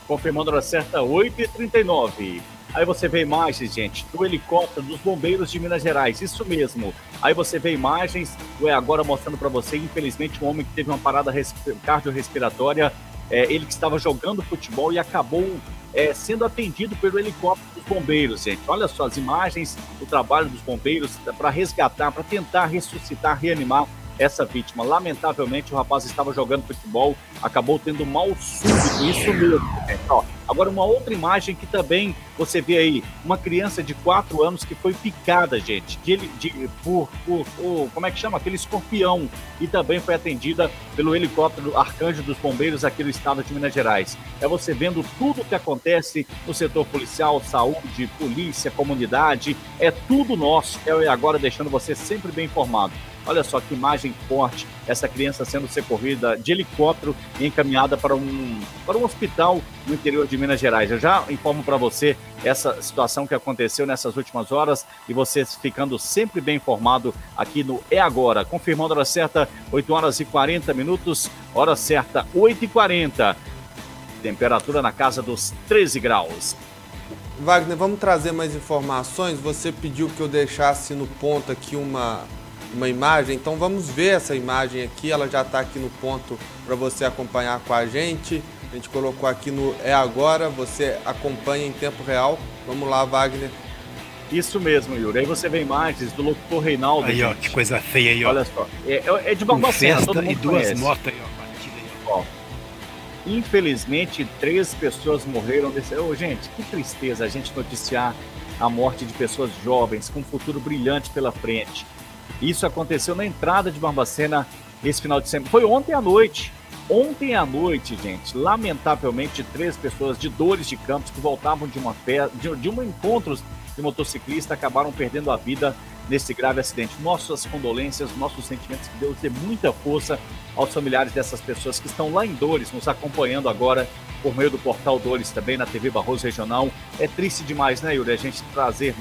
Confirmando a certa, 8h39. Aí você vê imagens, gente, do helicóptero dos bombeiros de Minas Gerais, isso mesmo. Aí você vê imagens, é agora mostrando para você, infelizmente, um homem que teve uma parada cardiorrespiratória, é, ele que estava jogando futebol e acabou é, sendo atendido pelo helicóptero bombeiros, gente. Olha só as imagens, o trabalho dos bombeiros para resgatar, para tentar ressuscitar, reanimar essa vítima. Lamentavelmente, o rapaz estava jogando futebol, acabou tendo mal súbito, isso mesmo. Ó, agora, uma outra imagem que também você vê aí, uma criança de 4 anos que foi picada, gente, de, de, por, por, por, como é que chama? Aquele escorpião, e também foi atendida pelo helicóptero Arcanjo dos Bombeiros aqui no estado de Minas Gerais. É você vendo tudo o que acontece no setor policial, saúde, polícia, comunidade, é tudo nosso. É agora deixando você sempre bem informado. Olha só que imagem forte essa criança sendo socorrida de helicóptero e encaminhada para um, para um hospital no interior de Minas Gerais. Eu já informo para você essa situação que aconteceu nessas últimas horas e você ficando sempre bem informado aqui no É Agora. Confirmando a hora certa, 8 horas e 40 minutos, hora certa, 8 e 40. Temperatura na casa dos 13 graus. Wagner, vamos trazer mais informações. Você pediu que eu deixasse no ponto aqui uma, uma imagem, então vamos ver essa imagem aqui. Ela já está aqui no ponto para você acompanhar com a gente. A gente colocou aqui no É Agora, você acompanha em tempo real. Vamos lá, Wagner. Isso mesmo, Yuri. Aí você vê imagens do locutor Reinaldo. Aí, ó, que coisa feia aí, ó. Olha só. É, é, é de Barbacena, todo mundo e duas conhece. motos aí, ó, batida aí, ó. Ó, Infelizmente, três pessoas morreram desse. Ô, gente, que tristeza a gente noticiar a morte de pessoas jovens com um futuro brilhante pela frente. Isso aconteceu na entrada de Barbacena esse final de semana. Foi ontem à noite. Ontem à noite, gente, lamentavelmente, três pessoas de Dores de Campos que voltavam de uma festa, de, de um encontro de motociclista acabaram perdendo a vida nesse grave acidente. Nossas condolências, nossos sentimentos, que Deus dê muita força aos familiares dessas pessoas que estão lá em Dores, nos acompanhando agora por meio do portal Dores também na TV Barroso Regional. É triste demais, né, Yuri? A gente trazer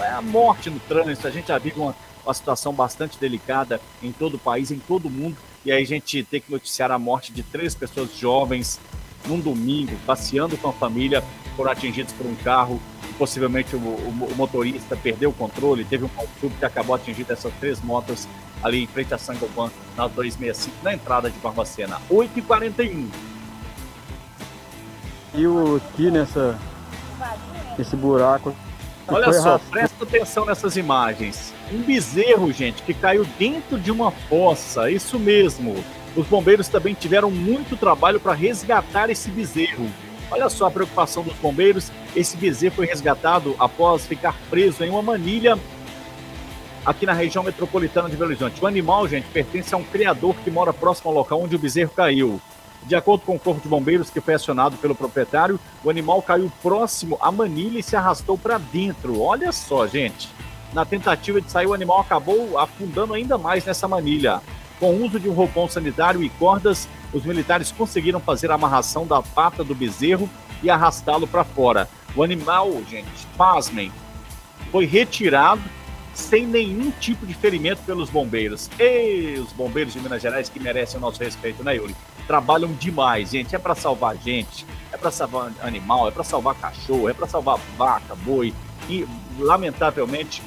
a morte no trânsito, a gente já vive uma, uma situação bastante delicada em todo o país, em todo o mundo, e aí a gente tem que noticiar a morte de três pessoas jovens num domingo, passeando com a família, foram atingidos por um carro possivelmente o, o, o, motorista perdeu o controle, teve um tubo que acabou atingindo essas três motos ali em frente a Sangoban, na 265, na entrada de Barbacena. 8h41. E o aqui nessa esse buraco. Olha só, presta atenção nessas imagens. Um bezerro, gente, que caiu dentro de uma fossa. Isso mesmo. Os bombeiros também tiveram muito trabalho para resgatar esse bezerro. Olha só a preocupação dos bombeiros. Esse bezerro foi resgatado após ficar preso em uma manilha aqui na região metropolitana de Belo Horizonte. O animal, gente, pertence a um criador que mora próximo ao local onde o bezerro caiu. De acordo com o Corpo de Bombeiros, que foi acionado pelo proprietário, o animal caiu próximo à manilha e se arrastou para dentro. Olha só, gente. Na tentativa de sair, o animal acabou afundando ainda mais nessa manilha. Com o uso de um roupão sanitário e cordas, os militares conseguiram fazer a amarração da pata do bezerro e arrastá-lo para fora. O animal, gente, pasmem, foi retirado sem nenhum tipo de ferimento pelos bombeiros. E os bombeiros de Minas Gerais que merecem o nosso respeito, né, Yuri? Trabalham demais, gente. É para salvar gente, é para salvar animal, é para salvar cachorro, é para salvar vaca, boi. E, lamentavelmente,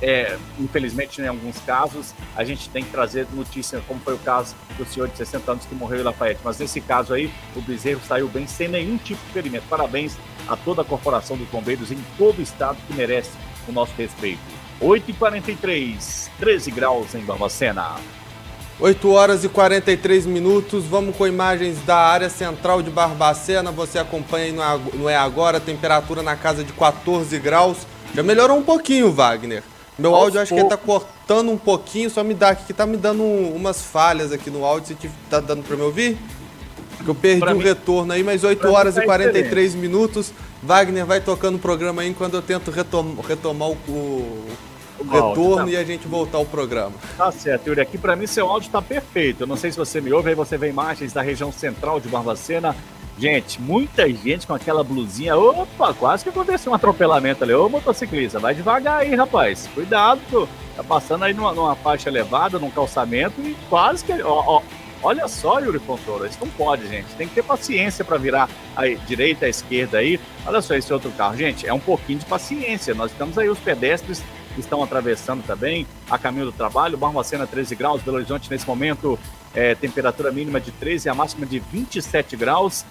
é, infelizmente, em alguns casos, a gente tem que trazer notícia, como foi o caso do senhor de 60 anos que morreu em Lafayette. Mas nesse caso aí, o bezerro saiu bem, sem nenhum tipo de ferimento. Parabéns a toda a corporação dos bombeiros em todo o estado que merece o nosso respeito. 8h43, 13 graus em Barbacena. 8 horas e 43 minutos, vamos com imagens da área central de Barbacena. Você acompanha no É Agora, temperatura na casa de 14 graus. Já melhorou um pouquinho, Wagner. Meu Aos áudio acho que ele tá cortando um pouquinho, só me dá aqui, que tá me dando umas falhas aqui no áudio. Você tá dando para me ouvir? Que eu perdi pra o mim, retorno aí, mas 8 horas e 43 tá minutos. Wagner vai tocando o programa aí enquanto eu tento retom retomar o, o, o retorno tá... e a gente voltar ao programa. Tá certo, Yuri. Aqui para mim seu áudio tá perfeito. Eu não sei se você me ouve, aí você vê imagens da região central de Barbacena. Gente, muita gente com aquela blusinha. Opa, quase que aconteceu um atropelamento ali. Ô, motociclista, vai devagar aí, rapaz. Cuidado. Tá passando aí numa, numa faixa elevada, num calçamento e quase que. Ó, ó, olha só, Yuri Fontoura, isso não pode, gente. Tem que ter paciência para virar a direita, a esquerda aí. Olha só esse outro carro. Gente, é um pouquinho de paciência. Nós estamos aí, os pedestres estão atravessando também a caminho do trabalho. Barbacena 13 graus, Belo Horizonte nesse momento é, temperatura mínima de 13 e a máxima de 27 graus.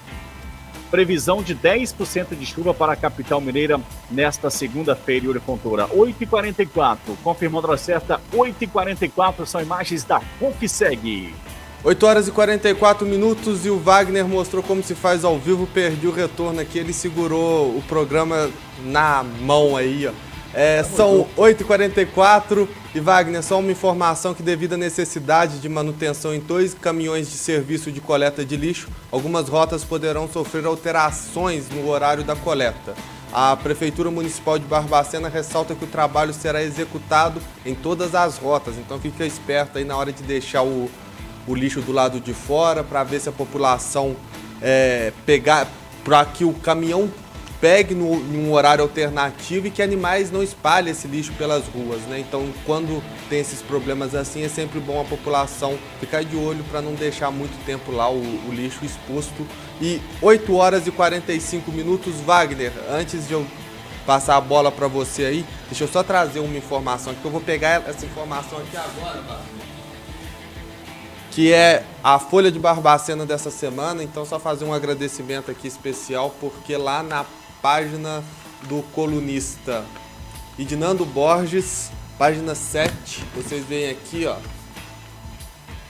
Previsão de 10% de chuva para a capital mineira nesta segunda-feira, Yuri Fontoura. 8h44, confirmando a certa, 8h44 são imagens da Confiseg. 8 horas e 44 minutos e o Wagner mostrou como se faz ao vivo, perdi o retorno aqui, ele segurou o programa na mão aí, ó. É, são 8h44 e Wagner, só uma informação que devido à necessidade de manutenção em dois caminhões de serviço de coleta de lixo, algumas rotas poderão sofrer alterações no horário da coleta. A Prefeitura Municipal de Barbacena ressalta que o trabalho será executado em todas as rotas, então fica esperto aí na hora de deixar o, o lixo do lado de fora, para ver se a população é, pegar, para que o caminhão pegue no, em um horário alternativo e que animais não espalhem esse lixo pelas ruas, né? Então, quando tem esses problemas assim, é sempre bom a população ficar de olho para não deixar muito tempo lá o, o, lixo exposto. E 8 horas e 45 minutos, Wagner, antes de eu passar a bola para você aí, deixa eu só trazer uma informação aqui, que eu vou pegar essa informação aqui agora, Wagner que é a Folha de Barbacena dessa semana. Então, só fazer um agradecimento aqui especial, porque lá na página do colunista Edinando Borges, página 7. Vocês veem aqui, ó.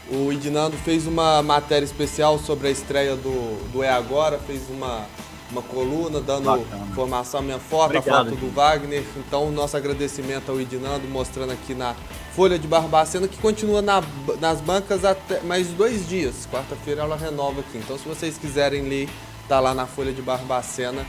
O Edinando fez uma matéria especial sobre a estreia do, do É Agora, fez uma, uma coluna dando Bacana. informação, minha foto, Obrigado, a foto do Wagner. Então, nosso agradecimento ao Edinando, mostrando aqui na Folha de Barbacena, que continua na, nas bancas até mais dois dias. Quarta-feira ela renova aqui. Então, se vocês quiserem ler, tá lá na Folha de Barbacena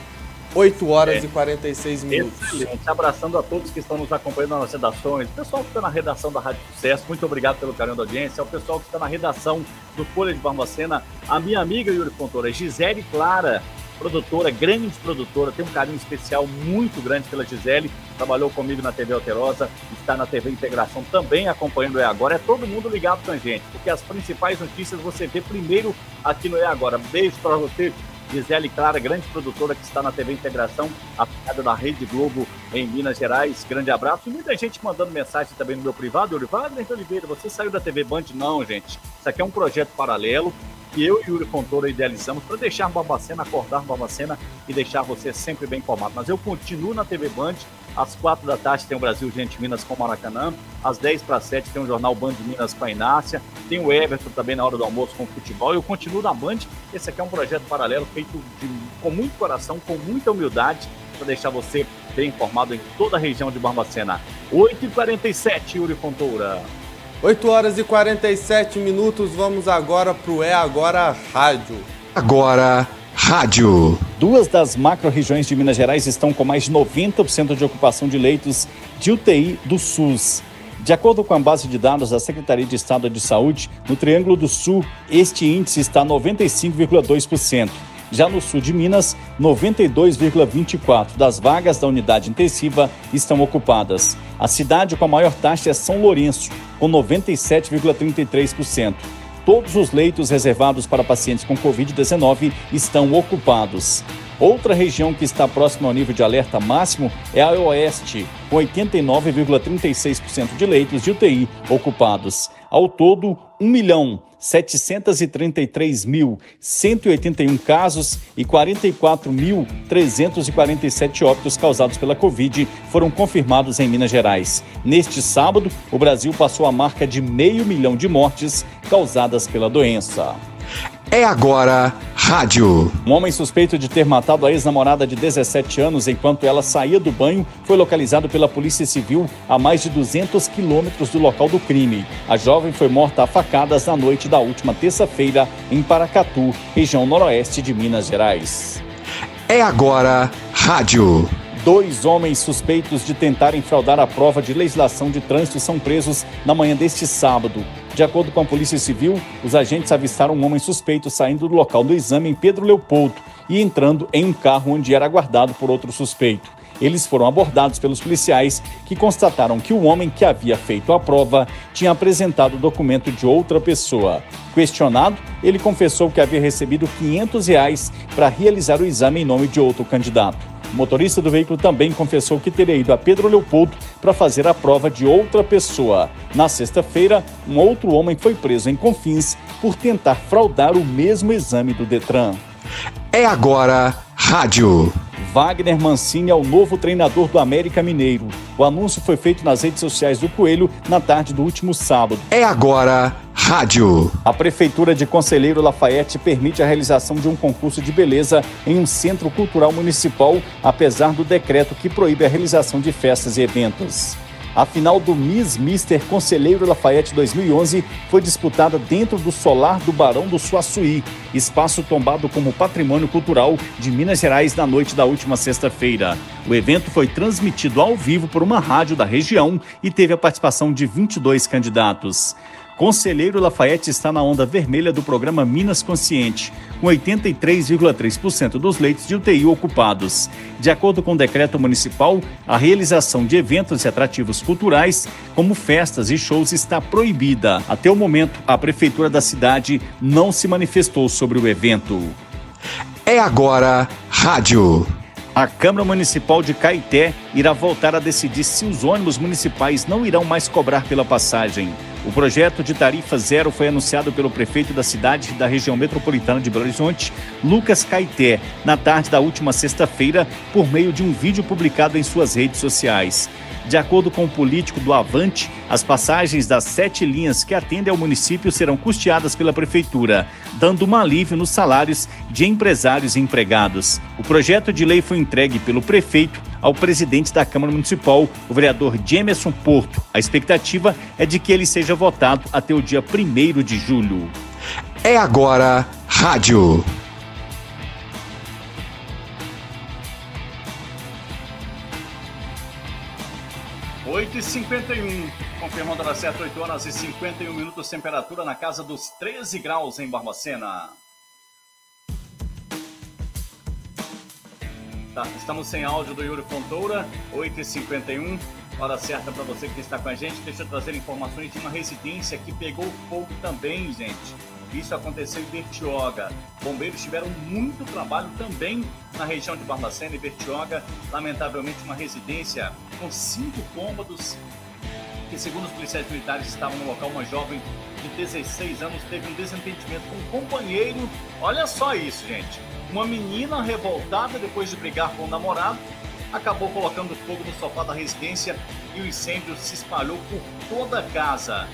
8 horas é. e 46 minutos. Excelente. Abraçando a todos que estão nos acompanhando nas redações, o pessoal que está na redação da Rádio Sucesso, muito obrigado pelo carinho da audiência, o pessoal que está na redação do Folha de Barbacena, a minha amiga Yuri Fontoura, Gisele Clara, produtora, grande produtora, tem um carinho especial muito grande pela Gisele, trabalhou comigo na TV Alterosa, está na TV Integração também acompanhando o É Agora. É todo mundo ligado com a gente, porque as principais notícias você vê primeiro aqui no É Agora. Beijo para você, Gisele Clara, grande produtora que está na TV Integração, aplicada da Rede Globo em Minas Gerais. Grande abraço. E muita gente mandando mensagem também no meu privado. Wagner Oliveira, você saiu da TV Band? Não, gente. Isso aqui é um projeto paralelo que eu e Yuri Fontoura idealizamos para deixar Barbacena, acordar Barbacena e deixar você sempre bem informado. Mas eu continuo na TV Band às quatro da tarde tem o Brasil Gente Minas com Maracanã. Às 10 para 7 tem o Jornal Band Minas com a Inácia. Tem o Everton também na hora do almoço com o futebol. Eu continuo na Band. Esse aqui é um projeto paralelo feito de, com muito coração, com muita humildade, para deixar você bem informado em toda a região de Barbacena. 8h47, Yuri Fontoura. 8 horas e 47 minutos. Vamos agora para o É Agora Rádio. Agora Rádio. Duas das macro-regiões de Minas Gerais estão com mais de 90% de ocupação de leitos de UTI do SUS. De acordo com a base de dados da Secretaria de Estado de Saúde, no Triângulo do Sul, este índice está 95,2%. Já no sul de Minas, 92,24% das vagas da unidade intensiva estão ocupadas. A cidade com a maior taxa é São Lourenço, com 97,33% todos os leitos reservados para pacientes com Covid-19 estão ocupados. Outra região que está próxima ao nível de alerta máximo é a Oeste, com 89,36% de leitos de UTI ocupados. Ao todo, 1 milhão 733.181 casos e 44.347 óbitos causados pela Covid foram confirmados em Minas Gerais. Neste sábado, o Brasil passou a marca de meio milhão de mortes causadas pela doença. É agora Rádio. Um homem suspeito de ter matado a ex-namorada de 17 anos enquanto ela saía do banho foi localizado pela Polícia Civil a mais de 200 quilômetros do local do crime. A jovem foi morta a facadas na noite da última terça-feira em Paracatu, região noroeste de Minas Gerais. É agora Rádio. Dois homens suspeitos de tentarem fraudar a prova de legislação de trânsito são presos na manhã deste sábado. De acordo com a Polícia Civil, os agentes avistaram um homem suspeito saindo do local do exame em Pedro Leopoldo e entrando em um carro onde era aguardado por outro suspeito. Eles foram abordados pelos policiais, que constataram que o homem que havia feito a prova tinha apresentado o documento de outra pessoa. Questionado, ele confessou que havia recebido 500 reais para realizar o exame em nome de outro candidato. O motorista do veículo também confessou que teria ido a Pedro Leopoldo para fazer a prova de outra pessoa. Na sexta-feira, um outro homem foi preso em Confins por tentar fraudar o mesmo exame do Detran. É agora Rádio. Wagner Mancini é o novo treinador do América Mineiro. O anúncio foi feito nas redes sociais do Coelho na tarde do último sábado. É agora Rádio. A Prefeitura de Conselheiro Lafayette permite a realização de um concurso de beleza em um centro cultural municipal, apesar do decreto que proíbe a realização de festas e eventos. A final do Miss Mister Conselheiro Lafayette 2011 foi disputada dentro do solar do Barão do Suaçuí, espaço tombado como patrimônio cultural de Minas Gerais na noite da última sexta-feira. O evento foi transmitido ao vivo por uma rádio da região e teve a participação de 22 candidatos. Conselheiro Lafayette está na onda vermelha do programa Minas Consciente, com 83,3% dos leitos de UTI ocupados. De acordo com o decreto municipal, a realização de eventos e atrativos culturais, como festas e shows, está proibida. Até o momento, a prefeitura da cidade não se manifestou sobre o evento. É agora rádio. A Câmara Municipal de Caeté irá voltar a decidir se os ônibus municipais não irão mais cobrar pela passagem. O projeto de tarifa zero foi anunciado pelo prefeito da cidade da região metropolitana de Belo Horizonte, Lucas Caeté, na tarde da última sexta-feira, por meio de um vídeo publicado em suas redes sociais. De acordo com o político do Avante, as passagens das sete linhas que atendem ao município serão custeadas pela prefeitura, dando um alívio nos salários de empresários e empregados. O projeto de lei foi entregue pelo prefeito ao presidente da Câmara Municipal, o vereador Jamerson Porto. A expectativa é de que ele seja votado até o dia 1 de julho. É agora rádio. 8h51, confirmando a certa 8 horas e 51 minutos, temperatura na casa dos 13 graus em Barbacena. Tá, estamos sem áudio do Yuri Fontoura, 8h51, hora certa para você que está com a gente. Deixa eu trazer informações de uma residência que pegou fogo também, gente. Isso aconteceu em Bertioga. Bombeiros tiveram muito trabalho também na região de Barbacena e Bertioga. Lamentavelmente, uma residência com cinco cômodos que, segundo os policiais militares estavam no local, uma jovem de 16 anos teve um desentendimento com um companheiro. Olha só isso, gente. Uma menina revoltada depois de brigar com o namorado acabou colocando fogo no sofá da residência e o incêndio se espalhou por toda a casa.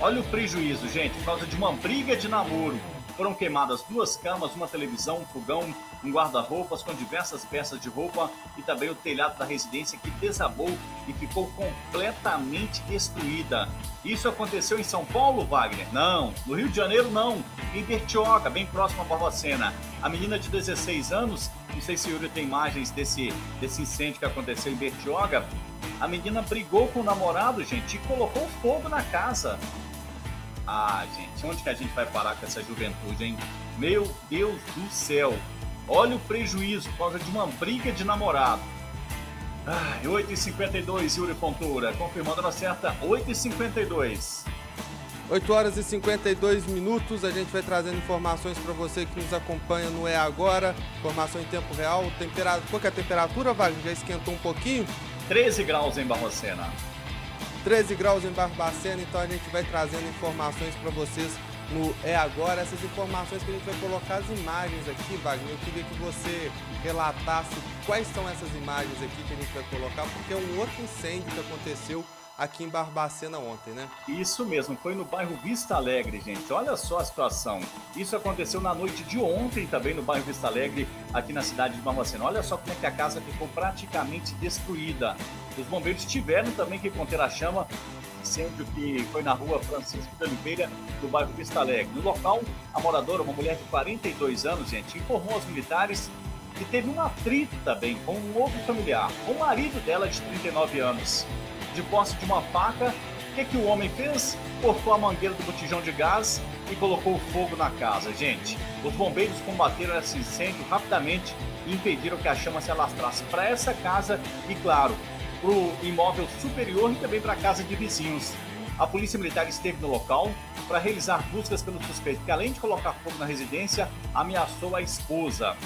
Olha o prejuízo, gente, por causa de uma briga de namoro. Foram queimadas duas camas, uma televisão, um fogão, um guarda-roupas com diversas peças de roupa e também o telhado da residência que desabou e ficou completamente destruída. Isso aconteceu em São Paulo, Wagner? Não. No Rio de Janeiro, não. Em Bertioga, bem próximo a Barbacena. A menina de 16 anos, não sei se o Yuri tem imagens desse, desse incêndio que aconteceu em Bertioga, a menina brigou com o namorado, gente, e colocou fogo na casa. Ah, gente, onde que a gente vai parar com essa juventude, hein? Meu Deus do céu! Olha o prejuízo por causa de uma briga de namorado. Ah, 8h52, Yuri Fontoura. Confirmando na certa, 8h52. 8 horas e 52 minutos, a gente vai trazendo informações para você que nos acompanha no É Agora, informação em tempo real, temperatura, qual é a temperatura, Wagner? Já esquentou um pouquinho? 13 graus em Barbacena. 13 graus em Barbacena, então a gente vai trazendo informações para vocês no É Agora. Essas informações que a gente vai colocar as imagens aqui, Wagner. Eu queria que você relatasse quais são essas imagens aqui que a gente vai colocar, porque é um outro incêndio que aconteceu aqui em Barbacena ontem, né? Isso mesmo, foi no bairro Vista Alegre, gente. Olha só a situação. Isso aconteceu na noite de ontem também no bairro Vista Alegre, aqui na cidade de Barbacena. Olha só como é que a casa ficou praticamente destruída. Os bombeiros tiveram também que conter a chama, incêndio que foi na rua Francisco de Oliveira, do bairro Vista Alegre. No local, a moradora, uma mulher de 42 anos, gente, informou aos militares que teve um atrito também com um outro familiar, o marido dela de 39 anos de posse de uma faca. O que, que o homem fez? Cortou a mangueira do botijão de gás e colocou fogo na casa. Gente, os bombeiros combateram esse incêndio rapidamente e impediram que a chama se alastrasse para essa casa e, claro, para o imóvel superior e também para a casa de vizinhos. A polícia militar esteve no local para realizar buscas pelo suspeito, que além de colocar fogo na residência, ameaçou a esposa.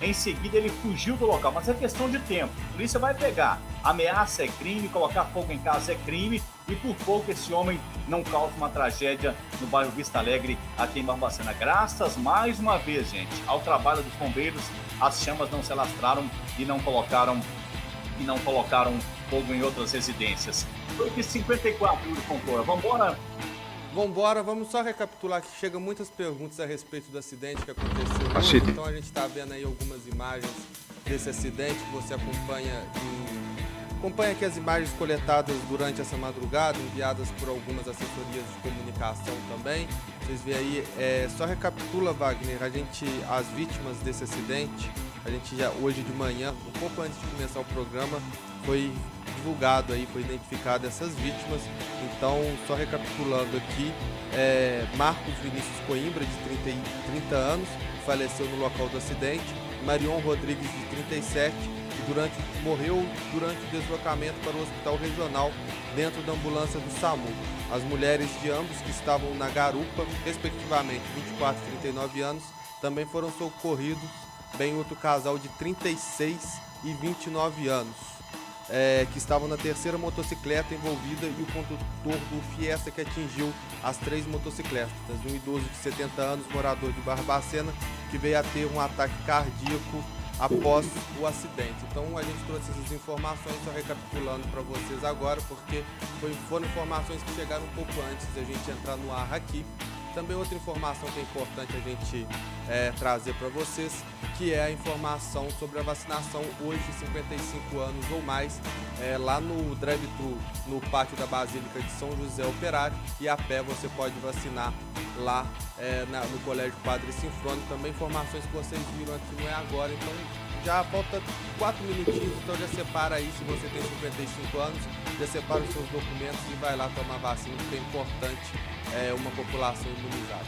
Em seguida, ele fugiu do local, mas é questão de tempo. A polícia vai pegar. Ameaça é crime, colocar fogo em casa é crime, e por pouco esse homem não causa uma tragédia no bairro Vista Alegre, aqui em Barbacena. Graças mais uma vez, gente, ao trabalho dos bombeiros, as chamas não se alastraram e não colocaram e não colocaram fogo em outras residências. Foi que 54, Yuri Fontoura. Vamos embora? Vambora, vamos só recapitular que chegam muitas perguntas a respeito do acidente que aconteceu. Então a gente está vendo aí algumas imagens desse acidente que você acompanha em... Acompanha aqui as imagens coletadas durante essa madrugada, enviadas por algumas assessorias de comunicação também. Vocês veem aí, é, só recapitula, Wagner, a gente, as vítimas desse acidente, a gente já hoje de manhã, um pouco antes de começar o programa, foi divulgado aí, foi identificado essas vítimas. Então, só recapitulando aqui, é, Marcos Vinícius Coimbra, de 30, 30 anos, faleceu no local do acidente. Marion Rodrigues, de 37, e durante, morreu durante o deslocamento para o hospital regional dentro da ambulância do SAMU. As mulheres de ambos que estavam na garupa, respectivamente 24 e 39 anos, também foram socorridos, bem outro casal de 36 e 29 anos é, que estavam na terceira motocicleta envolvida e o condutor do Fiesta que atingiu as três motocicletas. Um idoso de 70 anos, morador de Barbacena, que veio a ter um ataque cardíaco após o acidente. Então a gente trouxe essas informações, só recapitulando para vocês agora, porque foram informações que chegaram um pouco antes da gente entrar no ar aqui. Também outra informação que é importante a gente é, trazer para vocês, que é a informação sobre a vacinação hoje, 55 anos ou mais, é, lá no drive-thru, no pátio da Basílica de São José Operário, e a pé você pode vacinar lá é, na, no Colégio Padre Sinfrônico. Também informações que vocês viram aqui não é agora, então já falta 4 minutinhos, então já separa aí se você tem 55 anos, já separa os seus documentos e vai lá tomar vacina, que é importante é, uma população imunizada.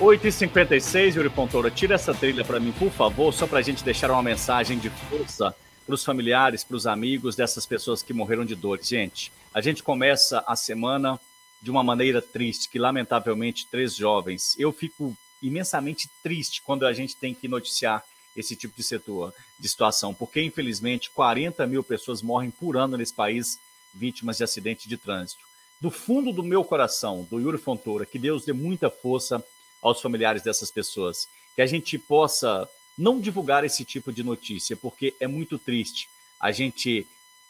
8h56, Yuri Pontoura, tira essa trilha para mim, por favor, só para a gente deixar uma mensagem de força para os familiares, para os amigos dessas pessoas que morreram de dor. Gente, a gente começa a semana de uma maneira triste, que lamentavelmente três jovens. Eu fico imensamente triste quando a gente tem que noticiar esse tipo de setor, de situação, porque infelizmente 40 mil pessoas morrem por ano nesse país vítimas de acidente de trânsito. Do fundo do meu coração, do Yuri Fontoura, que Deus dê muita força aos familiares dessas pessoas, que a gente possa não divulgar esse tipo de notícia, porque é muito triste a gente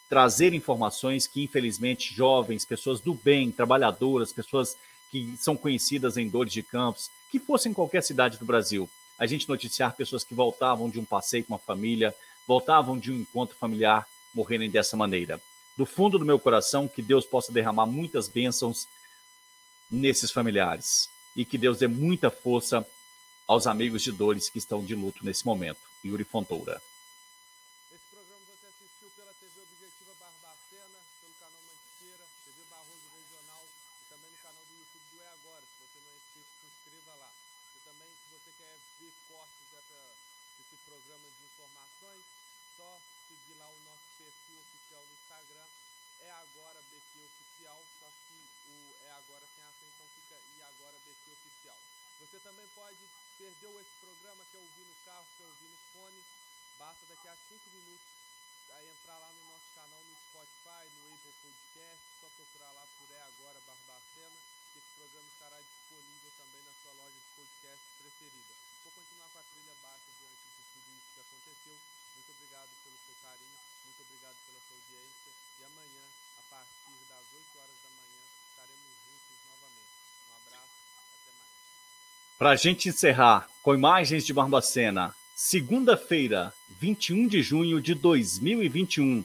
trazer informações que, infelizmente, jovens, pessoas do bem, trabalhadoras, pessoas que são conhecidas em dores de campos, que fossem em qualquer cidade do Brasil, a gente noticiar pessoas que voltavam de um passeio com uma família, voltavam de um encontro familiar, morrerem dessa maneira. Do fundo do meu coração, que Deus possa derramar muitas bênçãos nesses familiares e que Deus dê muita força aos amigos de dores que estão de luto nesse momento. Yuri Fontoura. É Agora. Se você não é inscrito, se inscreva lá. E também, se você quer ver cortes desse programa de informações, só seguir lá o nosso perfil oficial no Instagram, É Agora BQ Oficial, só que o É Agora sem ação, então fica E Agora BQ Oficial. Você também pode perdeu esse programa, quer ouvir no carro, quer ouvir no fone, basta daqui a 5 minutos aí entrar lá no nosso canal no Spotify, no Apple Podcast, só procurar lá por É Agora Barbacena, que esse programa estará disponível também na sua loja de podcast preferida. Vou continuar com a trilha baixa diante de tudo isso que aconteceu. Muito obrigado pelo seu carinho, muito obrigado pela sua audiência e amanhã, a partir das 8 horas da manhã, estaremos juntos novamente. Um abraço, até mais. Para a gente encerrar com imagens de Barbacena, segunda-feira, 21 de junho de 2021.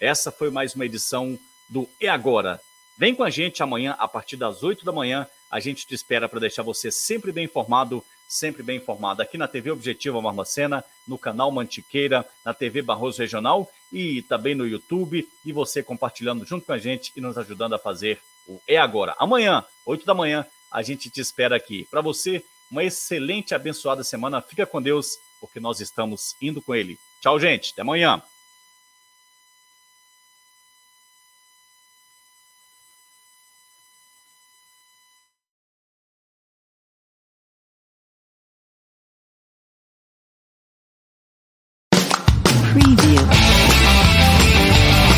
Essa foi mais uma edição do E Agora. Vem com a gente amanhã, a partir das 8 da manhã. A gente te espera para deixar você sempre bem informado, sempre bem informado aqui na TV Objetiva Barbacena, no canal Mantiqueira, na TV Barroso Regional e também no YouTube. E você compartilhando junto com a gente e nos ajudando a fazer o É Agora. Amanhã, 8 da manhã, a gente te espera aqui. Para você, uma excelente, abençoada semana. Fica com Deus, porque nós estamos indo com Ele. Tchau, gente. Até amanhã.